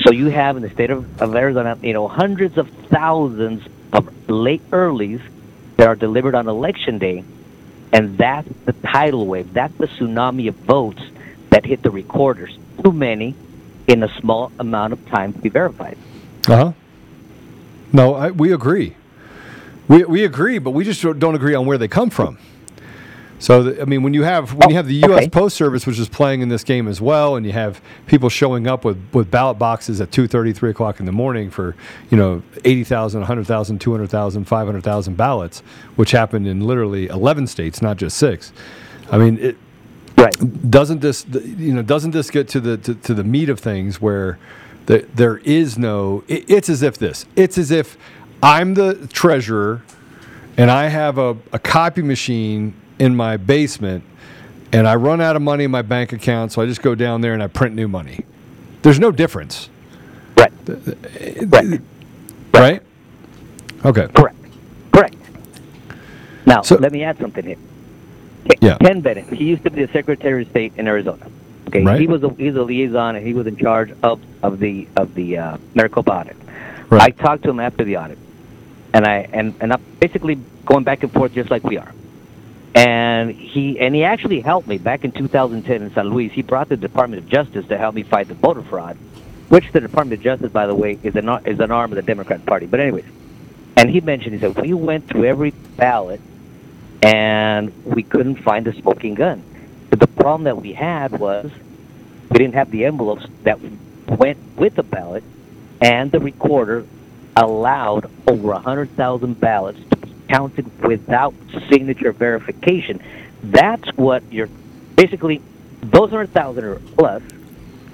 So you have in the state of, of Arizona, you know, hundreds of thousands of late earlies that are delivered on election day and that's the tidal wave. That's the tsunami of votes that hit the recorders. Too many in a small amount of time to be verified. Uh huh. No, I, we agree. We, we agree, but we just don't agree on where they come from. So I mean, when you have when you Oh, have the oh, U.S. okay. Post Service, which is playing in this game as well, and you have people showing up with, with ballot boxes at 2.30, 3 o'clock in the morning for you know 80,000, 100,000, 200,000, 500,000 ballots, which happened in literally 11 states, not just six. I mean, it, Right. doesn't this you know doesn't this get to the to, to the meat of things where the, there is no it, it's as if this it's as if i'm the treasurer and i have a, a copy machine in my basement and i run out of money in my bank account so i just go down there and i print new money there's no difference Right. Right. right okay Correct. Correct. Now, So- let me add something here. Ken- Yeah. Ken Bennett, he used to be the Secretary of State in Arizona. Okay, Right. he was a he's a liaison and he was in charge of, of the of the uh, Maricopa audit. Right. I talked to him after the audit, and I and and I'm basically going back and forth just like we are. And he and he actually helped me back in 2010 in San Luis. He brought the Department of Justice to help me fight the voter fraud, which the Department of Justice, by the way, is an is an arm of the Democrat Party. But anyways, and he mentioned he said we went through every ballot and we couldn't find the smoking gun. But the problem that we had was we didn't have the envelopes that went with the ballot, and the recorder allowed over 100,000 ballots counted without signature verification. That's what you're basically, those 100,000 or plus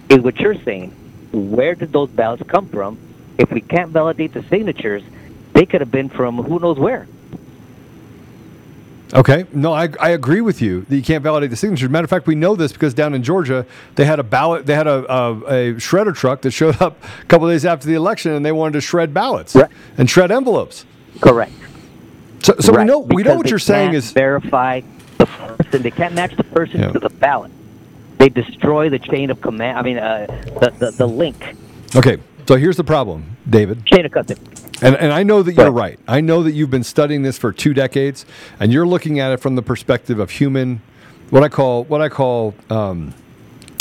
is what you're saying. Where did those ballots come from? If we can't validate the signatures, they could have been from who knows where. Okay. No, I, I agree with you that you can't validate the signature. Matter of fact, we know this because down in Georgia, they had a ballot, they had a, a, a shredder truck that showed up a couple days after the election, and they wanted to shred ballots Right. and shred envelopes. Correct. So, so we know we know what you're saying is verify the person. They can't match the person Yeah. to the ballot. They destroy the chain of command. I mean, uh, the, the the link, okay. So here's the problem, David, chain of custody. and and I know that you're Right. right. I know that you've been studying this for two decades, and you're looking at it from the perspective of human, what I call what I call um,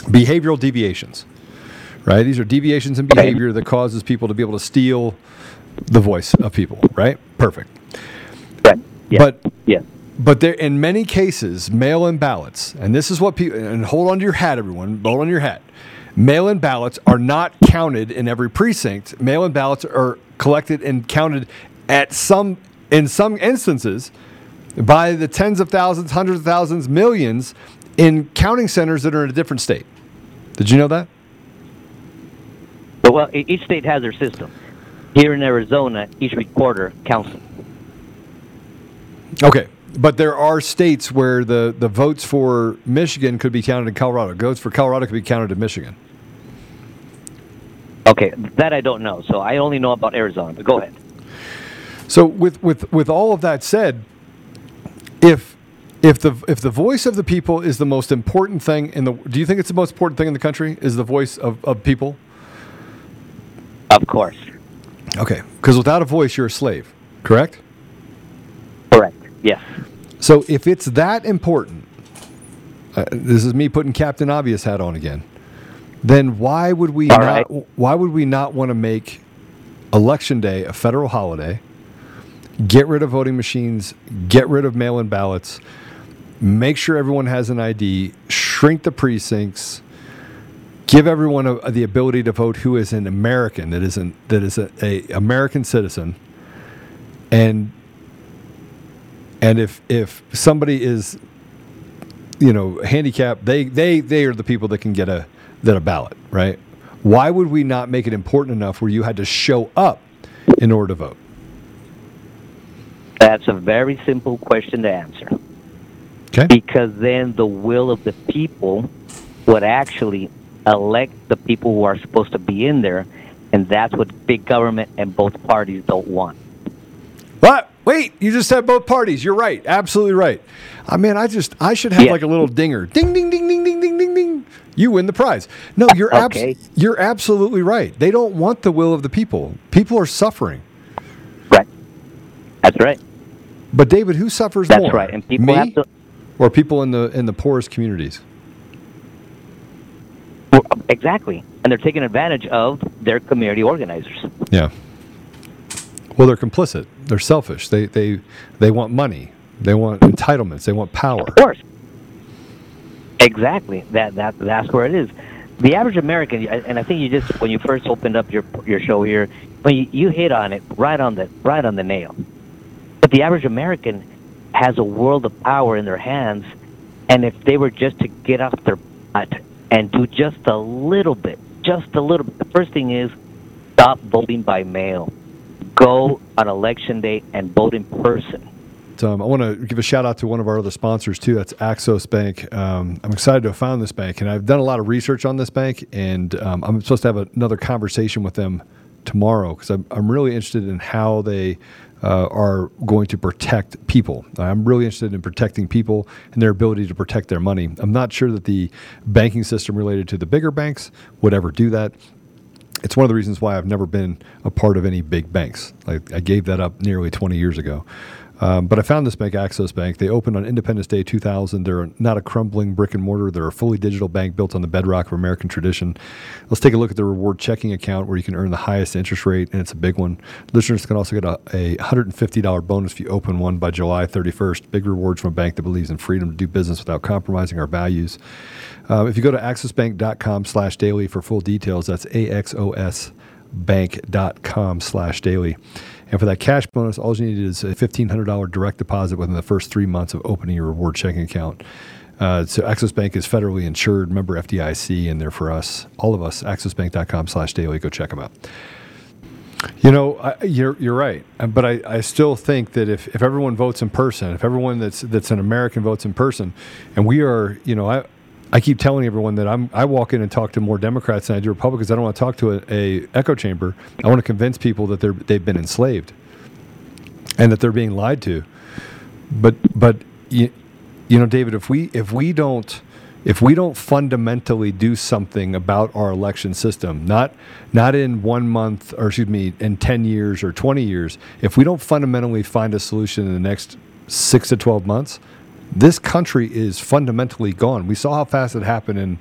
behavioral deviations. Right? These are deviations in behavior that causes people to be able to steal the voice of people. Right? Perfect. Yeah. But yeah. But there, in many cases, mail-in ballots, and this is what people. And hold on to your hat, everyone. Hold on to your hat. Mail-in ballots are not counted in every precinct. Mail-in ballots are collected and counted at some, in some instances, by the tens of thousands, hundreds of thousands, millions, in counting centers that are in a different state. Did you know that? Well, each state has their system. Here in Arizona, each recorder counts them. Okay. But there are states where the, the votes for Michigan could be counted in Colorado. Votes for Colorado could be counted in Michigan. Okay, that I don't know. So I only know about Arizona. But go ahead. So with with with all of that said, if if the if the voice of the people is the most important thing in the do you think it's the most important thing in the country is the voice of, of people? Of course. Okay. Because without a voice you're a slave, correct? Yes. So if it's that important, uh, this is me putting Captain Obvious hat on again. Then why would we All not right. why would we not want to make election day a federal holiday? Get rid of voting machines, get rid of mail-in ballots, make sure everyone has an ID, shrink the precincts, give everyone a, the ability to vote who is an American that is an, that is a, a American citizen, and and if if somebody is you know handicapped, they they they are the people that can get a that a ballot, right? Why would we not make it important enough where you had to show up in order to vote? That's a very simple question to answer. Okay. Because then the will of the people would actually elect the people who are supposed to be in there, and that's what big government and both parties don't want. What? Wait, you just said both parties. You're right. Absolutely right. I mean, I just I should have Yeah. like a little dinger. Ding ding ding ding ding ding ding ding. You win the prize. No, you're abs- you're absolutely right. They don't want the will of the people. People are suffering. Right. That's right. But David, who suffers That's more? That's right. And people Me have to. or people in the in the poorest communities? Well, Exactly. And they're taking advantage of their community organizers. Yeah. Well, they're complicit. They're selfish. They they they want money. They want entitlements. They want power. Of course. Exactly. That that that's where it is. The average American, and I think you just when you first opened up your your show here, you, you hit on it right on the right on the nail. But the average American has a world of power in their hands, and if they were just to get off their butt and do just a little bit, just a little bit. The first thing is stop voting by mail. Go on election day and vote in person. Um, I want to give a shout out to one of our other sponsors too. That's Axos Bank. Um, I'm excited to have found this bank, and I've done a lot of research on this bank, and um, I'm supposed to have another conversation with them tomorrow because I'm, I'm really interested in how they uh, are going to protect people. I'm really interested in protecting people and their ability to protect their money. I'm not sure that the banking system related to the bigger banks would ever do that it's one of the reasons why I've never been a part of any big banks. I, I gave that up nearly 20 years ago. Um, but I found this bank, Axos Bank. They opened on Independence Day 2000. They're not a crumbling brick and mortar. They're a fully digital bank built on the bedrock of American tradition. Let's take a look at the reward checking account where you can earn the highest interest rate, and it's a big one. Listeners can also get a, a $150 bonus if you open one by July 31st. Big rewards from a bank that believes in freedom to do business without compromising our values. Uh, if you go to axosbank.com slash daily for full details, that's A-X-O-S bank.com slash daily. And for that cash bonus, all you need is a $1,500 direct deposit within the first three months of opening your reward checking account. Uh, so Axos Bank is federally insured, member FDIC, and they're for us, all of us, axosbank.com slash daily. Go check them out. You know, I, you're you're right, but I, I still think that if, if everyone votes in person, if everyone that's that's an American votes in person, and we are, you know, I I keep telling everyone that I'm I walk in and talk to more Democrats than I do Republicans. I don't want to talk to a, a echo chamber. I want to convince people that they're they've been enslaved and that they're being lied to. But but you, you know, David, if we if we don't if we don't fundamentally do something about our election system, not not in one month or excuse me, in ten years or twenty years, if we don't fundamentally find a solution in the next six to twelve months, this country is fundamentally gone. We saw how fast it happened in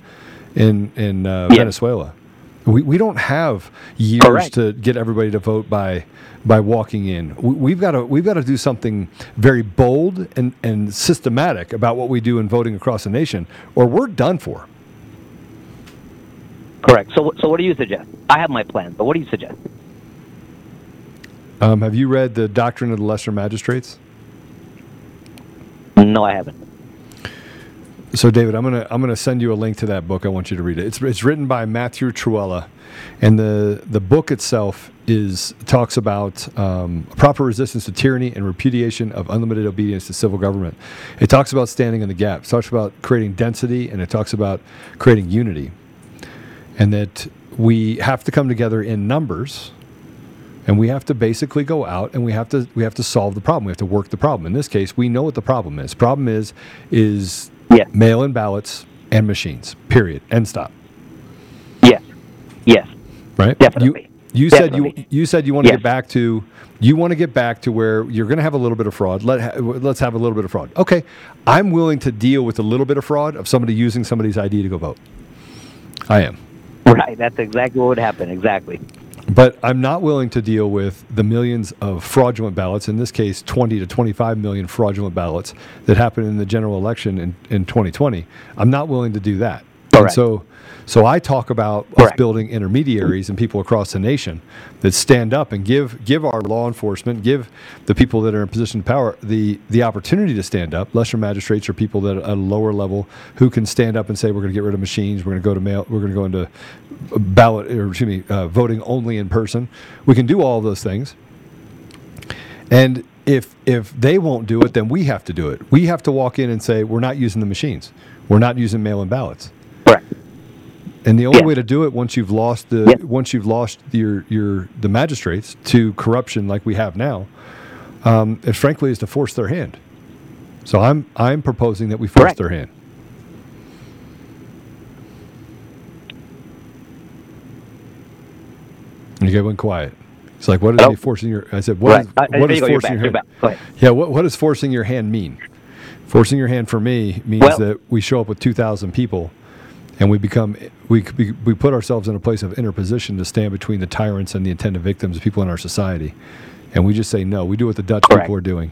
in in uh, yeah. Venezuela. We, we don't have years Correct. to get everybody to vote by by walking in. We, have got to we've got to do something very bold and, and systematic about what we do in voting across the nation, or we're done for. Correct. So so what do you suggest? I have my plan, but what do you suggest? Um, have you read the Doctrine of the Lesser Magistrates? No, I haven't. So, David, I'm gonna I'm gonna send you a link to that book. I want you to read it. It's it's written by Matthew Trewhella, and the the book itself is talks about um, proper resistance to tyranny and repudiation of unlimited obedience to civil government. It talks about standing in the gap. It talks about creating density, and it talks about creating unity, and that we have to come together in numbers and we have to basically go out and we have to we have to solve the problem. We have to work the problem. In this case, we know what the problem is. Problem is is yes. mail-in ballots and machines. Period. End stop. Yes. Yes. Right. Definitely. You, you Definitely. said you you said you want to yes. get back to you want to get back to where you're going to have a little bit of fraud. Let ha- let's have a little bit of fraud. Okay, I'm willing to deal with a little bit of fraud of somebody using somebody's ID to go vote. I am. Right. That's exactly what would happen. Exactly. But I'm not willing to deal with the millions of fraudulent ballots, in this case, 20 to 25 million fraudulent ballots that happened in the general election in, in 2020. I'm not willing to do that. And so so I talk about us building intermediaries and people across the nation that stand up and give give our law enforcement, give the people that are in position of power the the opportunity to stand up. Lesser magistrates are people that are at a lower level who can stand up and say we're going to get rid of machines, we're going to go to mail, we're going to go into ballot or excuse me, uh, voting only in person. We can do all those things. And if if they won't do it, then we have to do it. We have to walk in and say we're not using the machines. We're not using mail-in ballots. Correct. And the only way to do it once you've lost the once you've lost your your the magistrates to corruption like we have now, um, it frankly is to force their hand. So I'm I'm proposing that we force Correct. their hand. And you went quiet. It's like, what is he forcing your? I said, what right. is, uh, what is forcing your hand? Yeah, what, what does forcing your hand mean? Forcing your hand for me means well, that we show up with 2,000 people and we become we, we put ourselves in a place of interposition to stand between the tyrants and the intended victims of people in our society and we just say no we do what the dutch correct. people are doing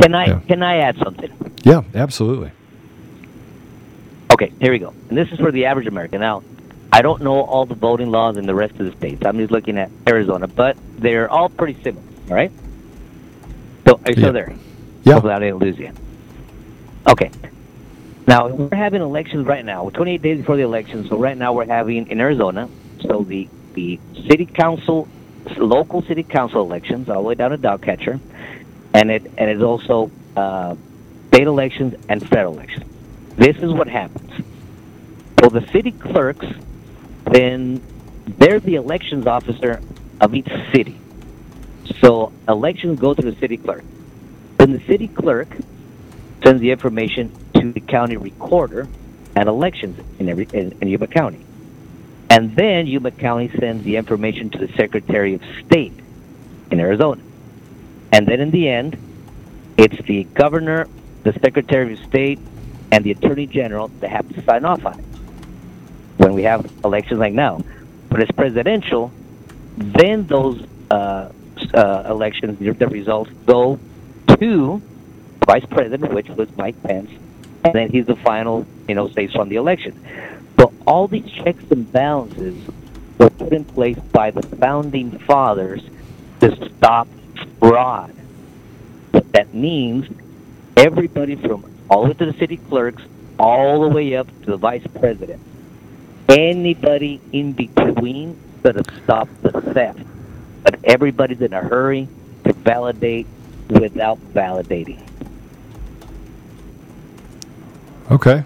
Can I Yeah. can I add something? Yeah, absolutely. Okay, here we go. And this is for the average American. Now, I don't know all the voting laws in the rest of the states. I'm just looking at Arizona, but they're all pretty similar. All right. So are you still Yeah. there? Yeah. Hopefully I didn't lose you. Okay. Now we're having elections right now. We're 28 days before the election, so right now we're having in Arizona. So the the city council, local city council elections, all the way down to dog catcher, and it and it's also uh, state elections and federal elections. This is what happens. So the city clerks, then they're the elections officer of each city. So elections go to the city clerk. Then the city clerk sends the information to the county recorder at elections in every in, in Yuma County. And then Yuma County sends the information to the Secretary of State in Arizona. And then in the end, it's the governor, the Secretary of State, and the Attorney General that have to sign off on it when we have elections like now. But it's presidential, then those uh, uh, elections, the the results go to vice president, which was Mike Pence, and then he's the final, you know, say from the election. So all these checks and balances were put in place by the founding fathers to stop fraud. What that means, everybody from all to the city clerks, all the way up to the vice president, anybody in between could have stopped the theft. But everybody's in a hurry to validate without validating. Okay.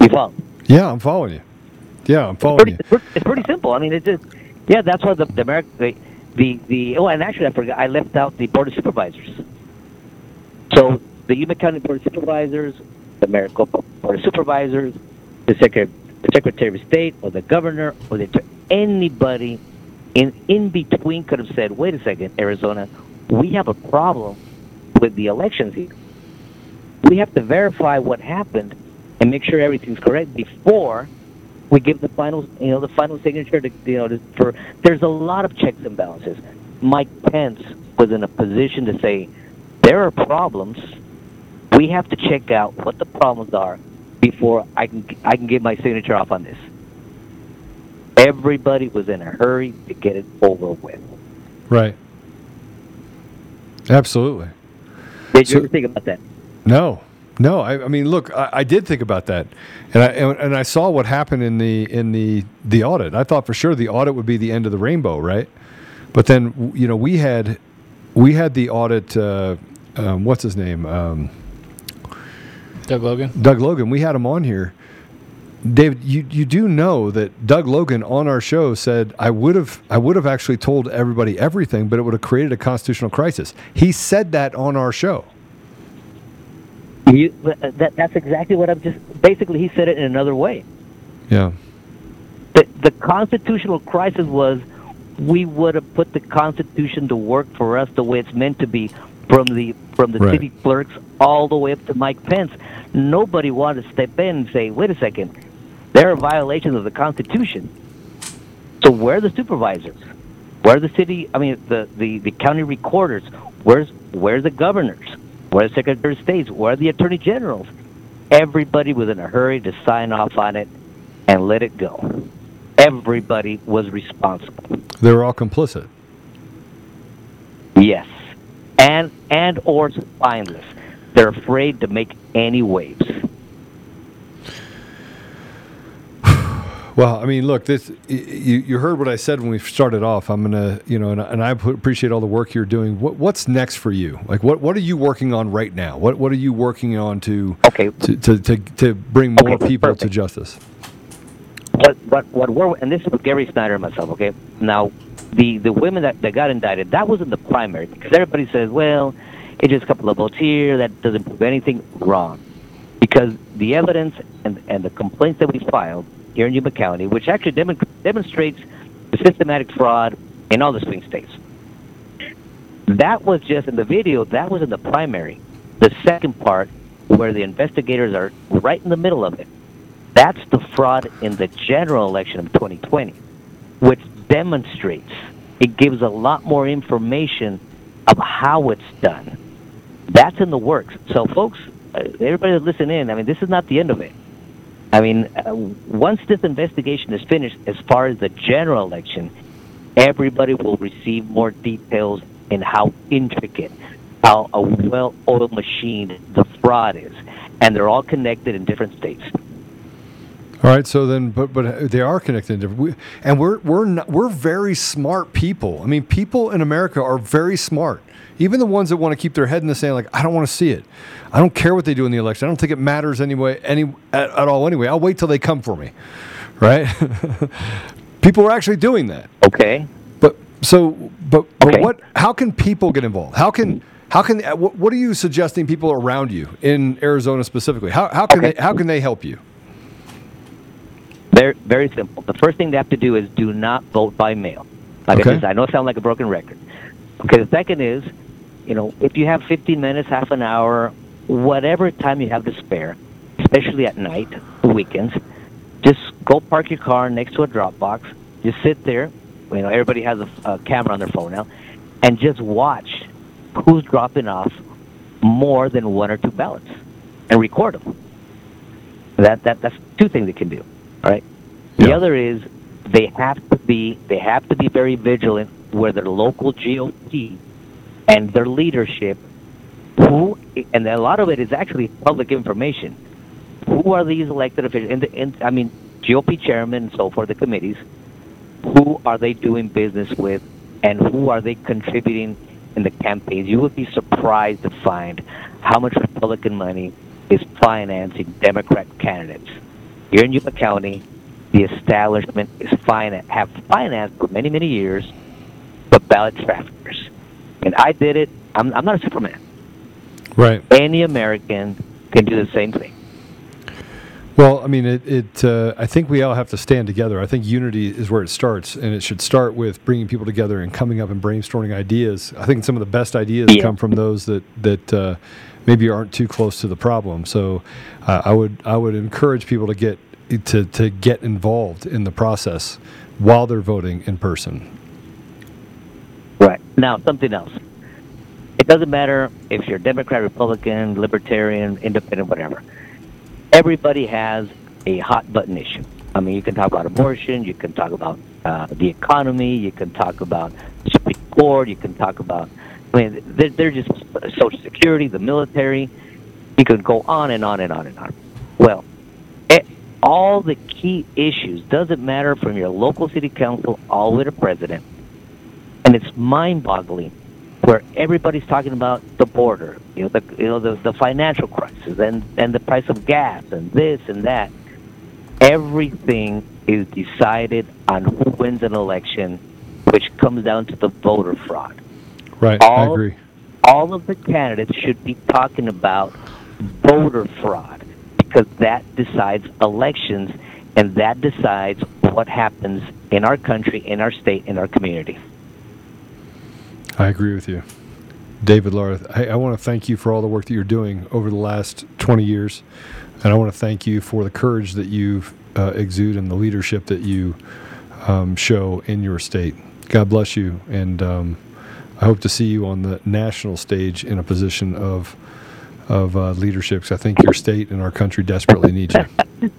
You follow? Yeah, I'm following you. Yeah, I'm following pretty, you. it's pretty- it's pretty simple. I mean, it's just yeah. That's why the the American the, the the oh, and actually I forgot I left out the board of supervisors. So the Yuma County Board of Supervisors, the Maricopa Board of Supervisors, the secretary the Secretary of State or the governor or the anybody in in between could have said, wait a second, Arizona, we have a problem with the elections here. We have to verify what happened and make sure everything's correct before we give the final, you know, the final signature to, you know, to, for. There's a lot of checks and balances. Mike Pence was in a position to say there are problems. We have to check out what the problems are before I can I can get my signature off on this. Everybody was in a hurry to get it over with. Right. Absolutely. Did you So- ever think about that? No, no. I, I mean, look, I, I did think about that, and I and, and I saw what happened in the in the the audit. I thought for sure the audit would be the end of the rainbow, right? But then you know we had we had the audit. Uh, um, what's his name? Um, Doug Logan. Doug Logan. We had him on here. David, you, you do know that Doug Logan on our show said I would have I would have actually told everybody everything, but it would have created a constitutional crisis. He said that on our show. You, that, that's exactly what I'm just. Basically, he said it in another way. Yeah. The, the constitutional crisis was we would have put the Constitution to work for us the way it's meant to be, from the from the Right. city clerks all the way up to Mike Pence. Nobody wanted to step in and say, "Wait a second, there are violations of the Constitution." So where are the supervisors? Where are the city? I mean, the the, the county recorders? Where's where's the governors? Where's the secretary of states? Where are the attorney generals? Everybody was in a hurry to sign off on it and let it go. Everybody was responsible. They were all complicit. Yes, and and or spineless. They're afraid to make any waves. Well, I mean, look, this you, you heard what I said when we started off. I'm gonna, you know, and, I- and I appreciate all the work you're doing. What, what's next for you? Like, what what are you working on right now? What what are you working on to Okay. to to, to, to bring more Okay, people to justice? What what what we're and this is with Gary Snyder and myself. Okay, now the the women that, that got indicted that wasn't the primary because everybody says, well, it's just a couple of votes here that doesn't prove anything. Wrong, because the evidence and and the complaints that we filed here in Yuma County, which actually demon, demonstrates the systematic fraud in all the swing states. That was just in the video. That was in the primary. The second part, where the investigators are right in the middle of it, that's the fraud in the general election of 2020, which demonstrates it gives a lot more information of how it's done. That's in the works. So, folks, uh, everybody that listen in, I mean, this is not the end of it. I mean, uh, once this investigation is finished, as far as the general election, everybody will receive more details in how intricate, how a well-oiled machine the fraud is, and they're all connected in different states. All right, so then, but but they are connected, we, and we're we're not, we're very smart people. I mean, people in America are very smart. Even the ones that want to keep their head in the sand, like I don't want to see it. I don't care what they do in the election. I don't think it matters anyway, any at, at all. Anyway, I'll wait till they come for me, right? people are actually doing that. Okay. But so, but but Okay. what? How can people get involved? How can how can uh, what, what are you suggesting people around you in Arizona specifically? How how can Okay. they how can they help you? Very, very simple. The first thing they have to do is do not vote by mail. Like Okay. I said, I know I sound like a broken record. Okay, the second is, you know, if you have 15 minutes, half an hour, whatever time you have to spare, especially at night, weekends, just go park your car next to a drop box. Just sit there. You know, everybody has a, a camera on their phone now, and just watch who's dropping off more than one or two ballots, and record them. That that that's two things they can do. All right. The Yeah. other is they have to be they have to be very vigilant where their local GOP and their leadership who and a lot of it is actually public information. Who are these elected officials? I mean GOP chairman and so forth, the committees. Who are they doing business with, and who are they contributing in the campaigns? You would be surprised to find how much Republican money is financing Democrat candidates. Here in Yuma County, the establishment is finan- have financed for many, many years the ballot traffickers. And I did it. I'm, I'm not a Superman. Right. Any American can do the same thing. Well, I mean, it. it uh, I think we all have to stand together. I think unity is where it starts, and it should start with bringing people together and coming up and brainstorming ideas. I think some of the best ideas Yeah. come from those that that uh, maybe aren't too close to the problem. So, uh, I would I would encourage people to get to to get involved in the process while they're voting in person. Now, something else. It doesn't matter if you're Democrat, Republican, Libertarian, Independent, whatever. Everybody has a hot button issue. I mean, you can talk about abortion, you can talk about uh, the economy, you can talk about Supreme Court, you can talk about, I mean, they're, they're just Social Security, the military. You can go on and on and on and on. Well, it, all the key issues doesn't matter from your local city council all the way to president and it's mind-boggling where everybody's talking about the border, you know, the you know the, the financial crisis and and the price of gas and this and that. Everything is decided on who wins an election, which comes down to the voter fraud. Right. I agree. All of the candidates should be talking about voter fraud because that decides elections and that decides what happens in our country, in our state, in our community. I agree with you. David Lara, I, I want to thank you for all the work that you're doing over the last 20 years. And I want to thank you for the courage that you uh, exude and the leadership that you um, show in your state. God bless you. And um, I hope to see you on the national stage in a position of, of uh, leadership 'cause I think your state and our country desperately need you.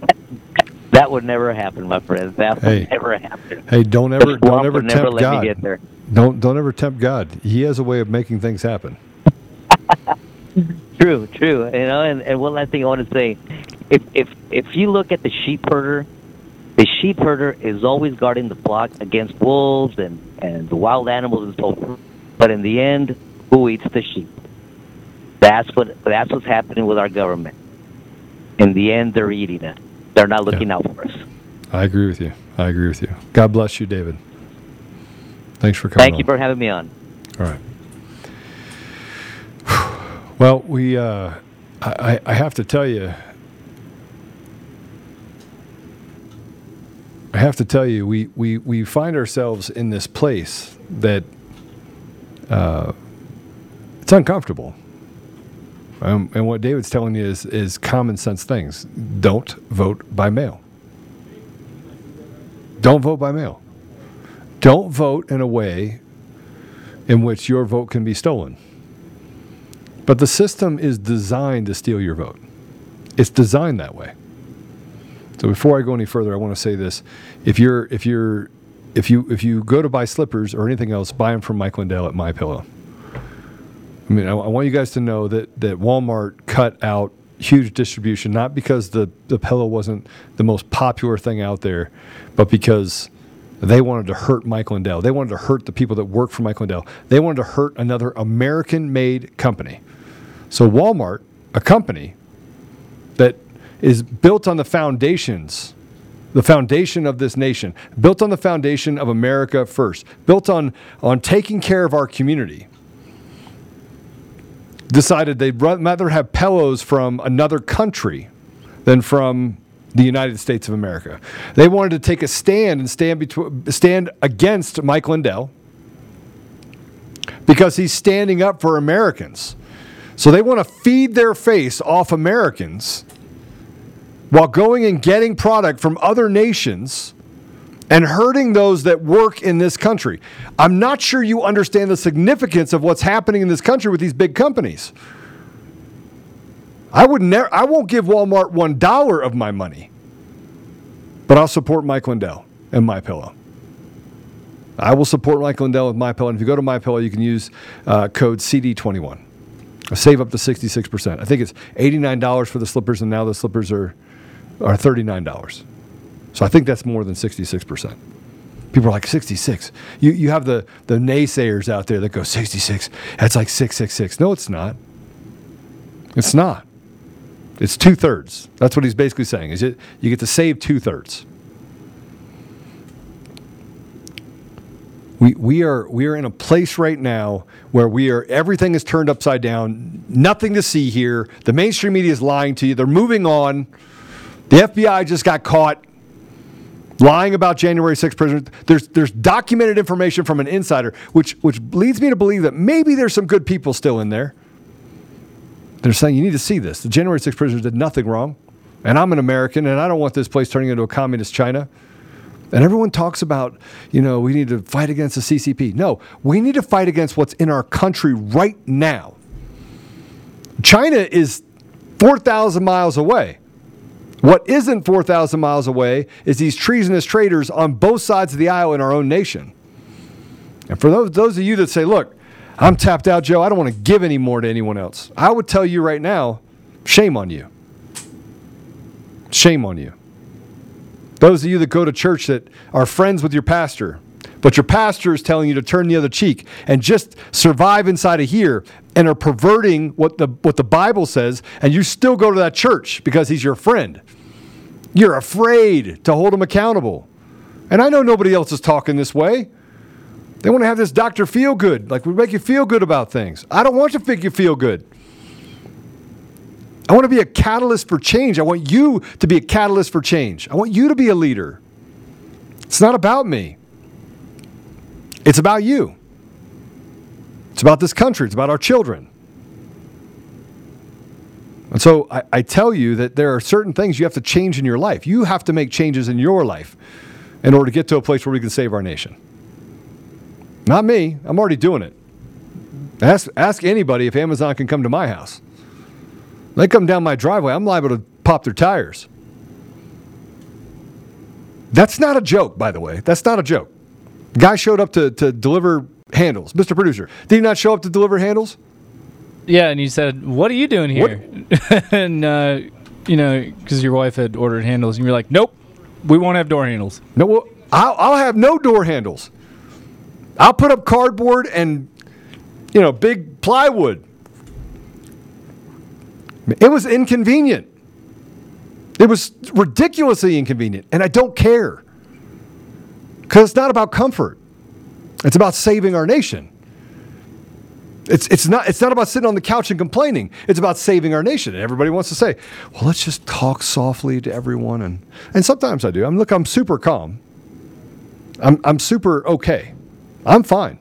That would never happen, my friend. That would Hey. never happen. Hey, don't ever, don't ever would never let God. me get there. Don't, don't ever tempt God. He has a way of making things happen. True, true. You know, and, and one last thing I want to say, if if if you look at the sheep herder, the sheep herder is always guarding the flock against wolves and and the wild animals and so forth. But in the end, who eats the sheep? That's what that's what's happening with our government. In the end, they're eating it. They're not looking out for us. I agree with you. I agree with you. God bless you, David. Thanks for coming. Thank you for having me on. All right. Well, we. Uh, I, I have to tell you. I have to tell you, we, we, we find ourselves in this place that uh, it's uncomfortable. Um, and what David's telling you is, is common sense things. Don't vote by mail. Don't vote by mail. Don't vote in a way in which your vote can be stolen. But the system is designed to steal your vote. It's designed that way. So before I go any further, I want to say this: if you're if you're if you if you go to buy slippers or anything else, buy them from Mike Lindell at My Pillow. I mean, I, I want you guys to know that that Walmart cut out huge distribution, not because the the pillow wasn't the most popular thing out there, but because they wanted to hurt Mike Lindell. They wanted to hurt the people that work for Mike Lindell. They wanted to hurt another American-made company. So Walmart, a company that is built on the foundations the foundation of this nation, built on the foundation of America first, built on, on taking care of our community, decided they'd rather have pillows from another country than from the United States of America. They wanted to take a stand and stand, between, stand against Mike Lindell because he's standing up for Americans. So they want to feed their face off Americans while going and getting product from other nations and hurting those that work in this country. I'm not sure you understand the significance of what's happening in this country with these big companies. I would never I won't give Walmart one dollar of my money. But I'll support Mike Lindell and MyPillow. I will support Mike Lindell with MyPillow. And if you go to MyPillow, you can use uh, code CD21. Save up to 66%. I think it's $89 for the slippers, and now the slippers are are $39. So I think that's more than 66%. People are like 66. You you have the the naysayers out there that go 66. That's like 666. No, it's not. It's not. It's two thirds. That's what he's basically saying. Is it you get to save two thirds. We, we are we are in a place right now where we are everything is turned upside down. Nothing to see here. The mainstream media is lying to you. They're moving on. The FBI just got caught lying about January 6th prisoners. There's there's documented information from an insider, which which leads me to believe that maybe there's some good people still in there. They're saying you need to see this. The January 6th prisoners did nothing wrong, and I'm an American, and I don't want this place turning into a communist China. And everyone talks about, you know, we need to fight against the CCP. No, we need to fight against what's in our country right now. China is 4,000 miles away. What isn't 4,000 miles away is these treasonous traitors on both sides of the aisle in our own nation. And for those, those of you that say, look, I'm tapped out, Joe, I don't want to give any more to anyone else, I would tell you right now shame on you. Shame on you. Those of you that go to church that are friends with your pastor, but your pastor is telling you to turn the other cheek and just survive inside of here and are perverting what the what the Bible says, and you still go to that church because he's your friend. You're afraid to hold him accountable. And I know nobody else is talking this way. They want to have this Dr. Feel Good, like we make you feel good about things. I don't want to make you feel good. I want to be a catalyst for change. I want you to be a catalyst for change. I want you to be a leader. It's not about me, it's about you. It's about this country, it's about our children. And so I, I, tell you that there are certain things you have to change in your life. You have to make changes in your life in order to get to a place where we can save our nation. Not me. I'm already doing it. Ask, ask anybody if Amazon can come to my house. They come down my driveway, I'm liable to pop their tires. That's not a joke, by the way. That's not a joke. Guy showed up to, to deliver handles. Mr. Producer, did he not show up to deliver handles? Yeah, and he said, "What are you doing here?" and uh, you know, because your wife had ordered handles, and you're like, "Nope, we won't have door handles." No, well, I'll, I'll have no door handles. I'll put up cardboard and you know big plywood. It was inconvenient. It was ridiculously inconvenient, and I don't care because it's not about comfort. It's about saving our nation. It's, it's, not, it's not about sitting on the couch and complaining. It's about saving our nation. And everybody wants to say, well, let's just talk softly to everyone. And, and sometimes I do. I'm, look, I'm super calm. I'm, I'm super okay. I'm fine.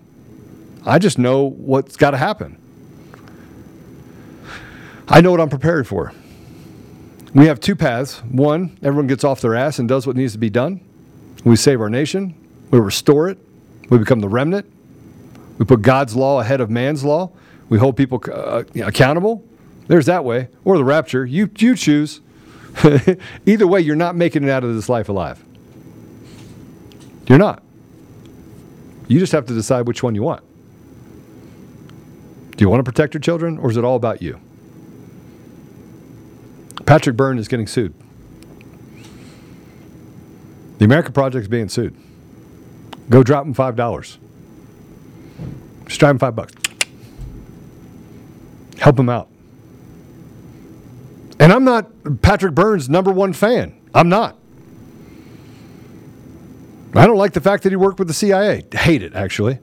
I just know what's got to happen. I know what I'm prepared for. We have two paths. One, everyone gets off their ass and does what needs to be done. We save our nation, we restore it, we become the remnant, We put God's law ahead of man's law. We hold people uh, accountable. There's that way. Or the rapture. You, you choose. Either way, you're not making it out of this life alive. You're not. You just have to decide which one you want. Do you want to protect your children, or is it all about you? Patrick Byrne is getting sued. The American Project is being sued. Go drop him five dollars. Just drive him five bucks. Help him out. And I'm not Patrick Byrne's number one fan. I'm not. I don't like the fact that he worked with the CIA. Hate it, actually.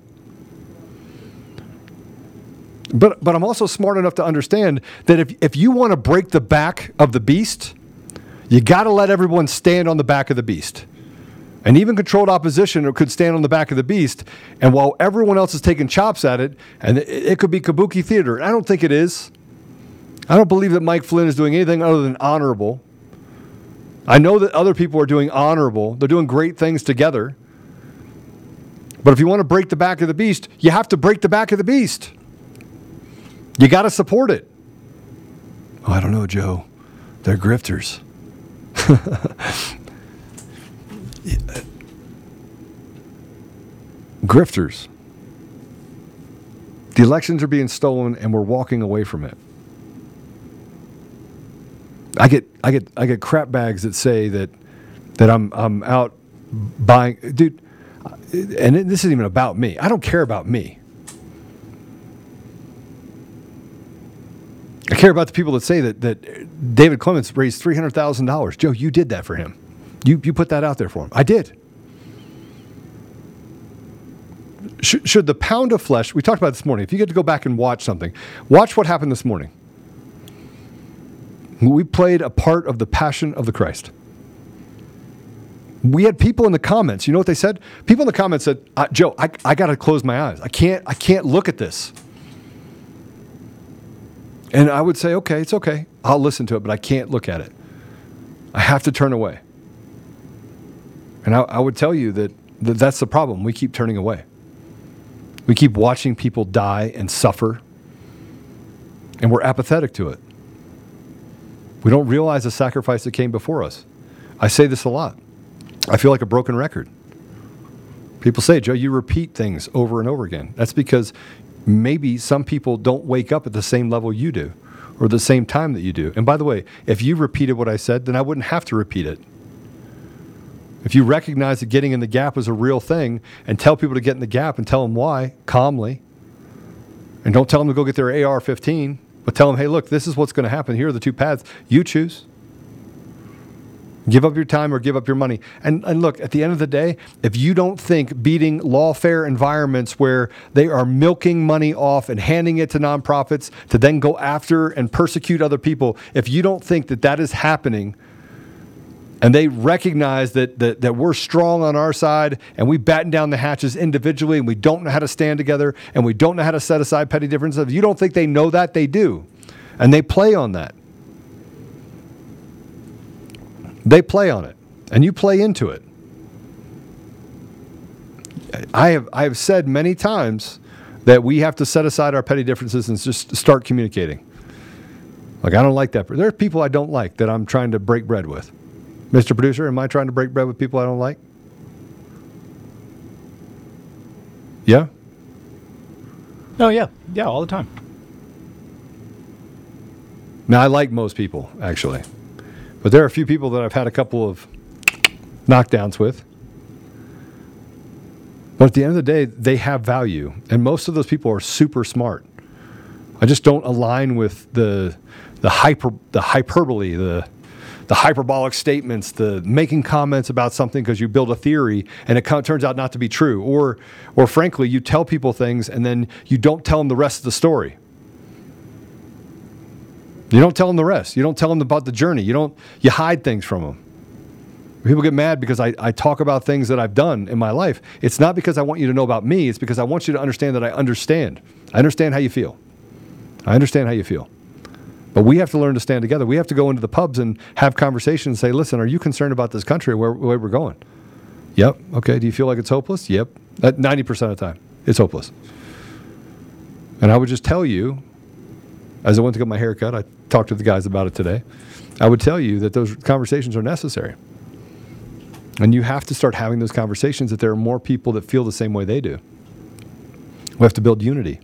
But, but I'm also smart enough to understand that if, if you want to break the back of the beast, you got to let everyone stand on the back of the beast. And even controlled opposition could stand on the back of the beast, and while everyone else is taking chops at it, and it, could be kabuki theater. I don't think it is. I don't believe that Mike Flynn is doing anything other than honorable. I know that other people are doing honorable, they're doing great things together. But if you want to break the back of the beast, you have to break the back of the beast. You got to support it. Oh, I don't know, Joe. They're grifters. grifters. The elections are being stolen and we're walking away from it. I get I get I get crap bags that say that that I'm I'm out buying dude and this isn't even about me. I don't care about me. I care about the people that say that, that David Clements raised $300,000. Joe, you did that for him. You, you put that out there for him. I did. Should, should the pound of flesh, we talked about this morning, if you get to go back and watch something, watch what happened this morning. We played a part of the passion of the Christ. We had people in the comments. You know what they said? People in the comments said, uh, "Joe, I, I got to close my eyes. I can't. I can't look at this." And I would say, "Okay, it's okay. I'll listen to it, but I can't look at it. I have to turn away." And I, I would tell you that, that that's the problem. We keep turning away. We keep watching people die and suffer, and we're apathetic to it. We don't realize the sacrifice that came before us. I say this a lot. I feel like a broken record. People say, Joe, you repeat things over and over again. That's because maybe some people don't wake up at the same level you do or the same time that you do. And by the way, if you repeated what I said, then I wouldn't have to repeat it. If you recognize that getting in the gap is a real thing and tell people to get in the gap and tell them why calmly, and don't tell them to go get their AR 15, but tell them, hey, look, this is what's going to happen. Here are the two paths. You choose. Give up your time or give up your money. And, and look, at the end of the day, if you don't think beating lawfare environments where they are milking money off and handing it to nonprofits to then go after and persecute other people, if you don't think that that is happening, and they recognize that, that, that we're strong on our side and we batten down the hatches individually and we don't know how to stand together and we don't know how to set aside petty differences. If you don't think they know that, they do. And they play on that. They play on it, and you play into it. I have I have said many times that we have to set aside our petty differences and just start communicating. Like I don't like that. There are people I don't like that I'm trying to break bread with. Mr. Producer, am I trying to break bread with people I don't like? Yeah. Oh yeah, yeah, all the time. Now I like most people actually. But there are a few people that I've had a couple of knockdowns with. But at the end of the day, they have value. And most of those people are super smart. I just don't align with the the hyper the hyperbole, the the hyperbolic statements, the making comments about something because you build a theory and it turns out not to be true, or or frankly, you tell people things and then you don't tell them the rest of the story. You don't tell them the rest. You don't tell them about the journey. You don't. You hide things from them. People get mad because I, I talk about things that I've done in my life. It's not because I want you to know about me. It's because I want you to understand that I understand. I understand how you feel. I understand how you feel. But we have to learn to stand together. We have to go into the pubs and have conversations and say, listen, are you concerned about this country where, where we're going? Yep. Okay. Do you feel like it's hopeless? Yep. Uh, 90% of the time, it's hopeless. And I would just tell you, as I went to get my haircut, I talked to the guys about it today. I would tell you that those conversations are necessary. And you have to start having those conversations that there are more people that feel the same way they do. We have to build unity.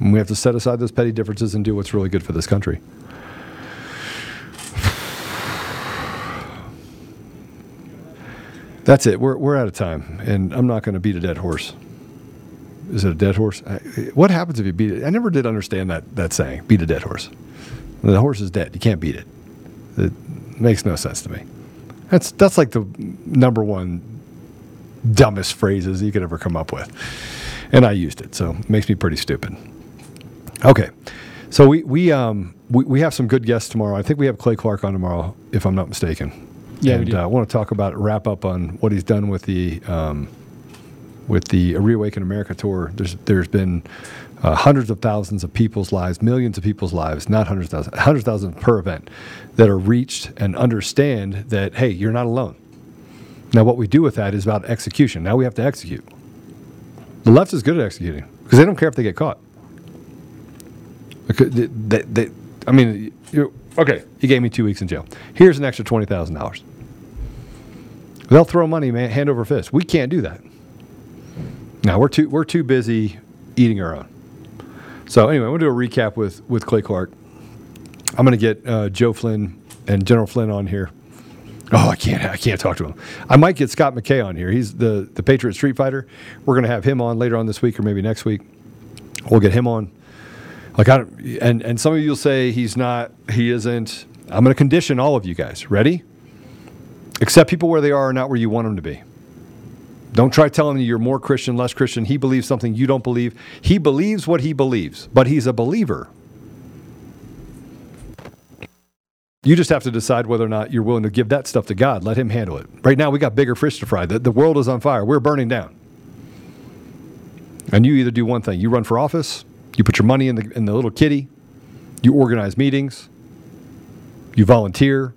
And we have to set aside those petty differences and do what's really good for this country. That's it. We're, we're out of time. And I'm not going to beat a dead horse. Is it a dead horse? I, what happens if you beat it? I never did understand that, that saying, beat a dead horse. The horse is dead. You can't beat it. It makes no sense to me. That's, that's like the number one dumbest phrases you could ever come up with. And I used it, so it makes me pretty stupid. Okay. So we, we, um, we, we have some good guests tomorrow. I think we have Clay Clark on tomorrow, if I'm not mistaken. Yeah, and uh, I want to talk about wrap up on what he's done with the um, with the Reawaken America tour. There's there's been uh, hundreds of thousands of people's lives, millions of people's lives, not hundreds of thousands, hundreds of thousands per event that are reached and understand that hey, you're not alone. Now, what we do with that is about execution. Now we have to execute. The left is good at executing because they don't care if they get caught. Because I mean, you okay, he gave me two weeks in jail. Here's an extra twenty thousand dollars. They'll throw money, man, hand over fist. We can't do that. Now we're too we're too busy eating our own. So anyway, I'm gonna do a recap with with Clay Clark. I'm gonna get uh, Joe Flynn and General Flynn on here. Oh, I can't I can't talk to him. I might get Scott McKay on here. He's the the Patriot Street Fighter. We're gonna have him on later on this week or maybe next week. We'll get him on. Like I and and some of you will say he's not, he isn't. I'm going to condition all of you guys. Ready? Accept people where they are, not where you want them to be. Don't try telling me you're more Christian, less Christian. He believes something you don't believe. He believes what he believes, but he's a believer. You just have to decide whether or not you're willing to give that stuff to God. Let Him handle it. Right now, we got bigger fish to fry. The, the world is on fire. We're burning down. And you either do one thing you run for office, you put your money in the, in the little kitty, you organize meetings, you volunteer,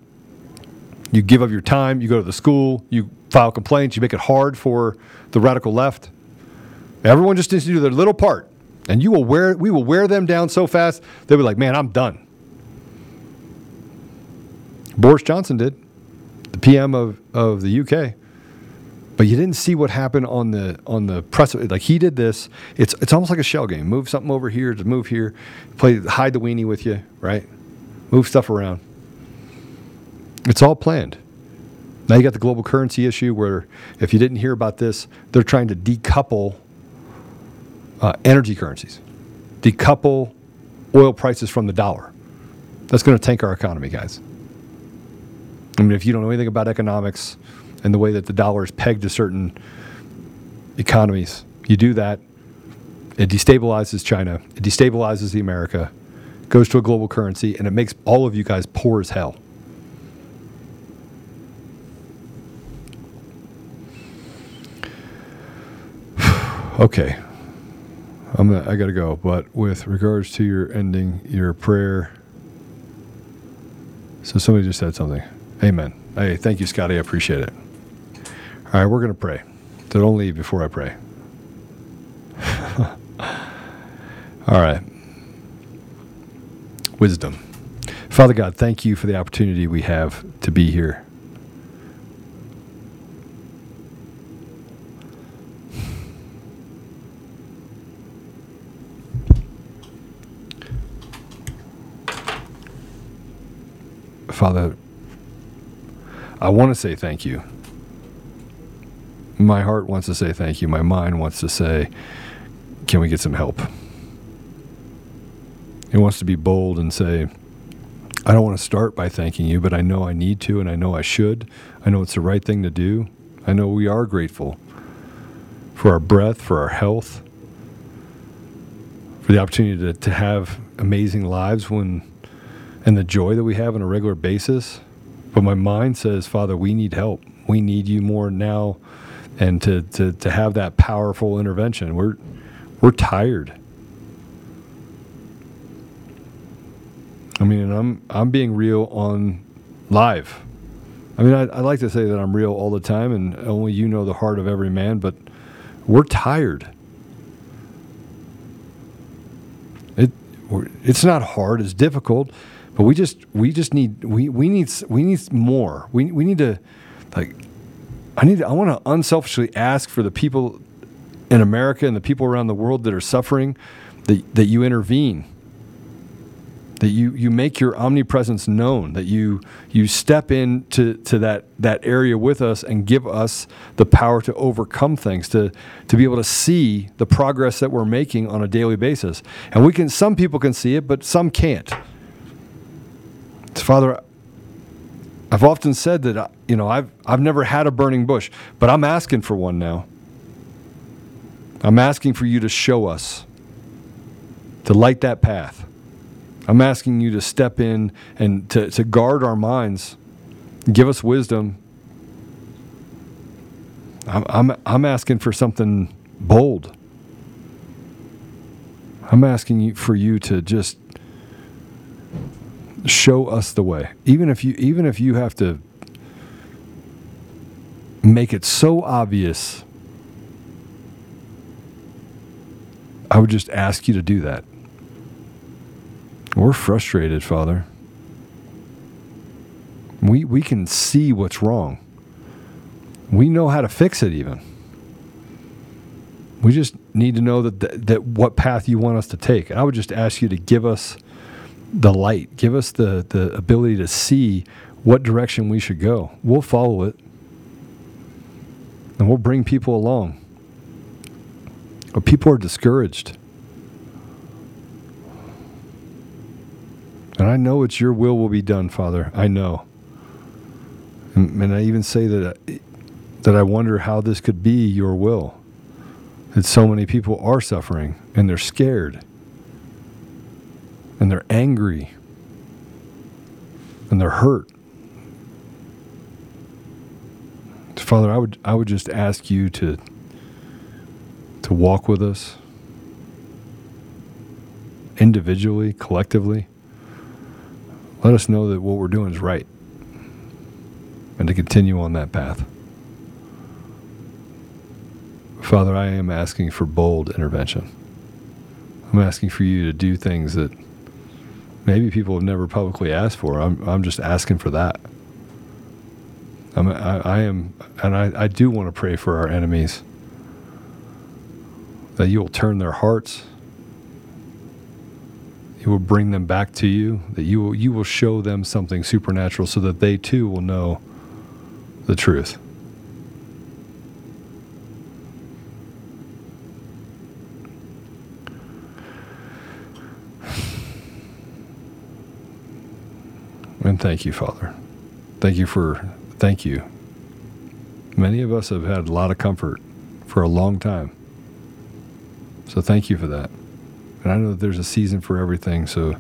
you give up your time, you go to the school, you file complaints, you make it hard for the radical left. Everyone just needs to do their little part, and you will wear we will wear them down so fast they'll be like, "Man, I'm done." Boris Johnson did, the PM of, of the UK. But you didn't see what happened on the on the press. Like he did this. It's it's almost like a shell game. Move something over here to move here. Play hide the weenie with you, right? Move stuff around. It's all planned. Now you got the global currency issue where if you didn't hear about this, they're trying to decouple uh, energy currencies, decouple oil prices from the dollar. That's going to tank our economy, guys. I mean, if you don't know anything about economics and the way that the dollar is pegged to certain economies, you do that, it destabilizes China, it destabilizes the America, goes to a global currency, and it makes all of you guys poor as hell. okay. I'm gonna, I got to go. But with regards to your ending, your prayer. So somebody just said something. Amen. Hey, thank you, Scotty. I appreciate it. All right, we're going to pray. So don't leave before I pray. All right. Wisdom. Father God, thank you for the opportunity we have to be here. Father, I want to say thank you. My heart wants to say thank you. My mind wants to say, can we get some help? It wants to be bold and say, I don't want to start by thanking you, but I know I need to and I know I should. I know it's the right thing to do. I know we are grateful for our breath, for our health, for the opportunity to, to have amazing lives when and the joy that we have on a regular basis. But my mind says, Father, we need help. We need you more now and to, to, to have that powerful intervention. We're we're tired. I mean, I'm I'm being real on live. I mean, I, I like to say that I'm real all the time, and only you know the heart of every man. But we're tired. we're, it's not hard. It's difficult, but we just we just need we we need we need more. We we need to like I need I want to unselfishly ask for the people in America and the people around the world that are suffering that that you intervene that you, you make your omnipresence known, that you you step into to that that area with us and give us the power to overcome things, to to be able to see the progress that we're making on a daily basis. And we can some people can see it, but some can't. Father, I've often said that uh, you know I've I've never had a burning bush, but I'm asking for one now. I'm asking for you to show us, to light that path. I'm asking you to step in and to, to guard our minds, give us wisdom. I'm, I'm, I'm asking for something bold. I'm asking you for you to just show us the way. Even if you even if you have to make it so obvious, I would just ask you to do that. We're frustrated, Father. We, we can see what's wrong. We know how to fix it, even. We just need to know that, that, that what path you want us to take. I would just ask you to give us the light, give us the, the ability to see what direction we should go. We'll follow it, and we'll bring people along. But people are discouraged. And I know it's your will will be done, Father. I know. And, and I even say that that I wonder how this could be your will. That so many people are suffering and they're scared. And they're angry. And they're hurt. Father, I would I would just ask you to to walk with us individually, collectively let us know that what we're doing is right and to continue on that path. Father, I am asking for bold intervention. I'm asking for you to do things that maybe people have never publicly asked for. I'm, I'm just asking for that. I'm, I, I am, and I, I do want to pray for our enemies that you will turn their hearts he will bring them back to you, that you will, you will show them something supernatural so that they too will know the truth. And thank you, Father. Thank you for, thank you. Many of us have had a lot of comfort for a long time. So thank you for that. And I know that there's a season for everything. So,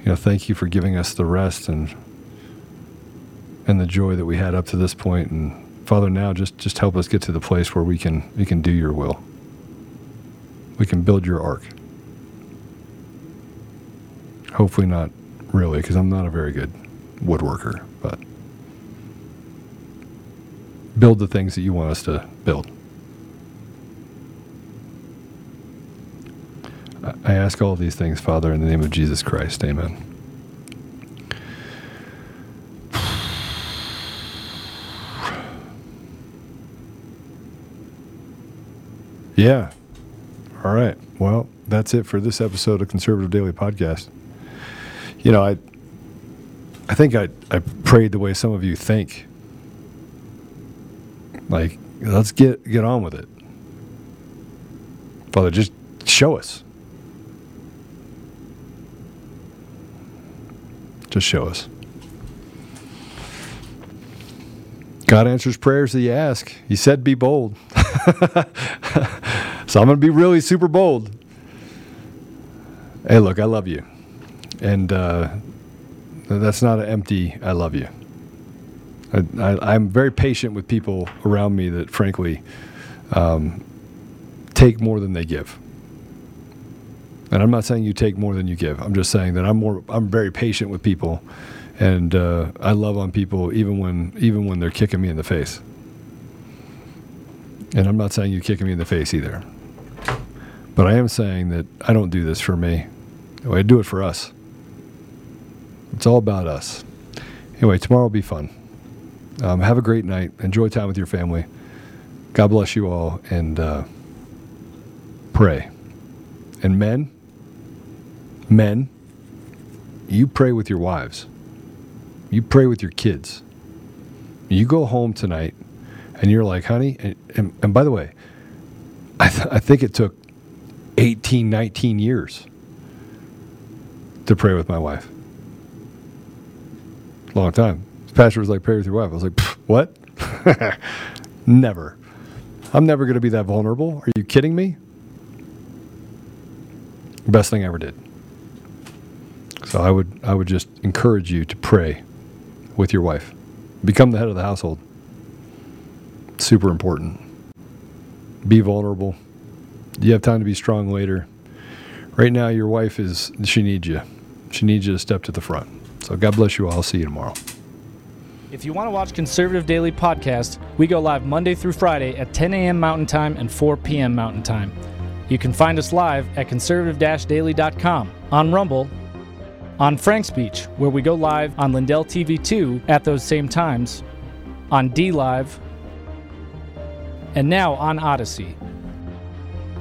you know, thank you for giving us the rest and and the joy that we had up to this point. And Father, now just just help us get to the place where we can we can do your will. We can build your ark. Hopefully not really, because I'm not a very good woodworker, but build the things that you want us to build. I ask all these things, Father, in the name of Jesus Christ. Amen. Yeah. All right. Well, that's it for this episode of Conservative Daily Podcast. You know, I I think I I prayed the way some of you think. Like, let's get get on with it. Father, just show us. Just show us. God answers prayers that you ask. He said, be bold. so I'm going to be really super bold. Hey, look, I love you. And uh, that's not an empty, I love you. I, am very patient with people around me that, frankly, um, take more than they give. And I'm not saying you take more than you give. I'm just saying that I'm more. I'm very patient with people, and uh, I love on people even when even when they're kicking me in the face. And I'm not saying you're kicking me in the face either. But I am saying that I don't do this for me. I do it for us. It's all about us. Anyway, tomorrow will be fun. Um, have a great night. Enjoy time with your family. God bless you all and uh, pray. And men, men, you pray with your wives. You pray with your kids. You go home tonight and you're like, honey, and, and, and by the way, I, th- I think it took 18, 19 years to pray with my wife. Long time. The pastor was like, pray with your wife. I was like, what? never. I'm never going to be that vulnerable. Are you kidding me? Best thing I ever did. So I would I would just encourage you to pray with your wife. Become the head of the household. Super important. Be vulnerable. You have time to be strong later. Right now your wife is she needs you. She needs you to step to the front. So God bless you all. I'll see you tomorrow. If you want to watch Conservative Daily Podcast, we go live Monday through Friday at 10 a.m. Mountain Time and 4 p.m. Mountain Time. You can find us live at conservative-daily.com, on Rumble, on FrankSpeech, where we go live on Lindell TV 2 at those same times, on DLive, and now on Odysee.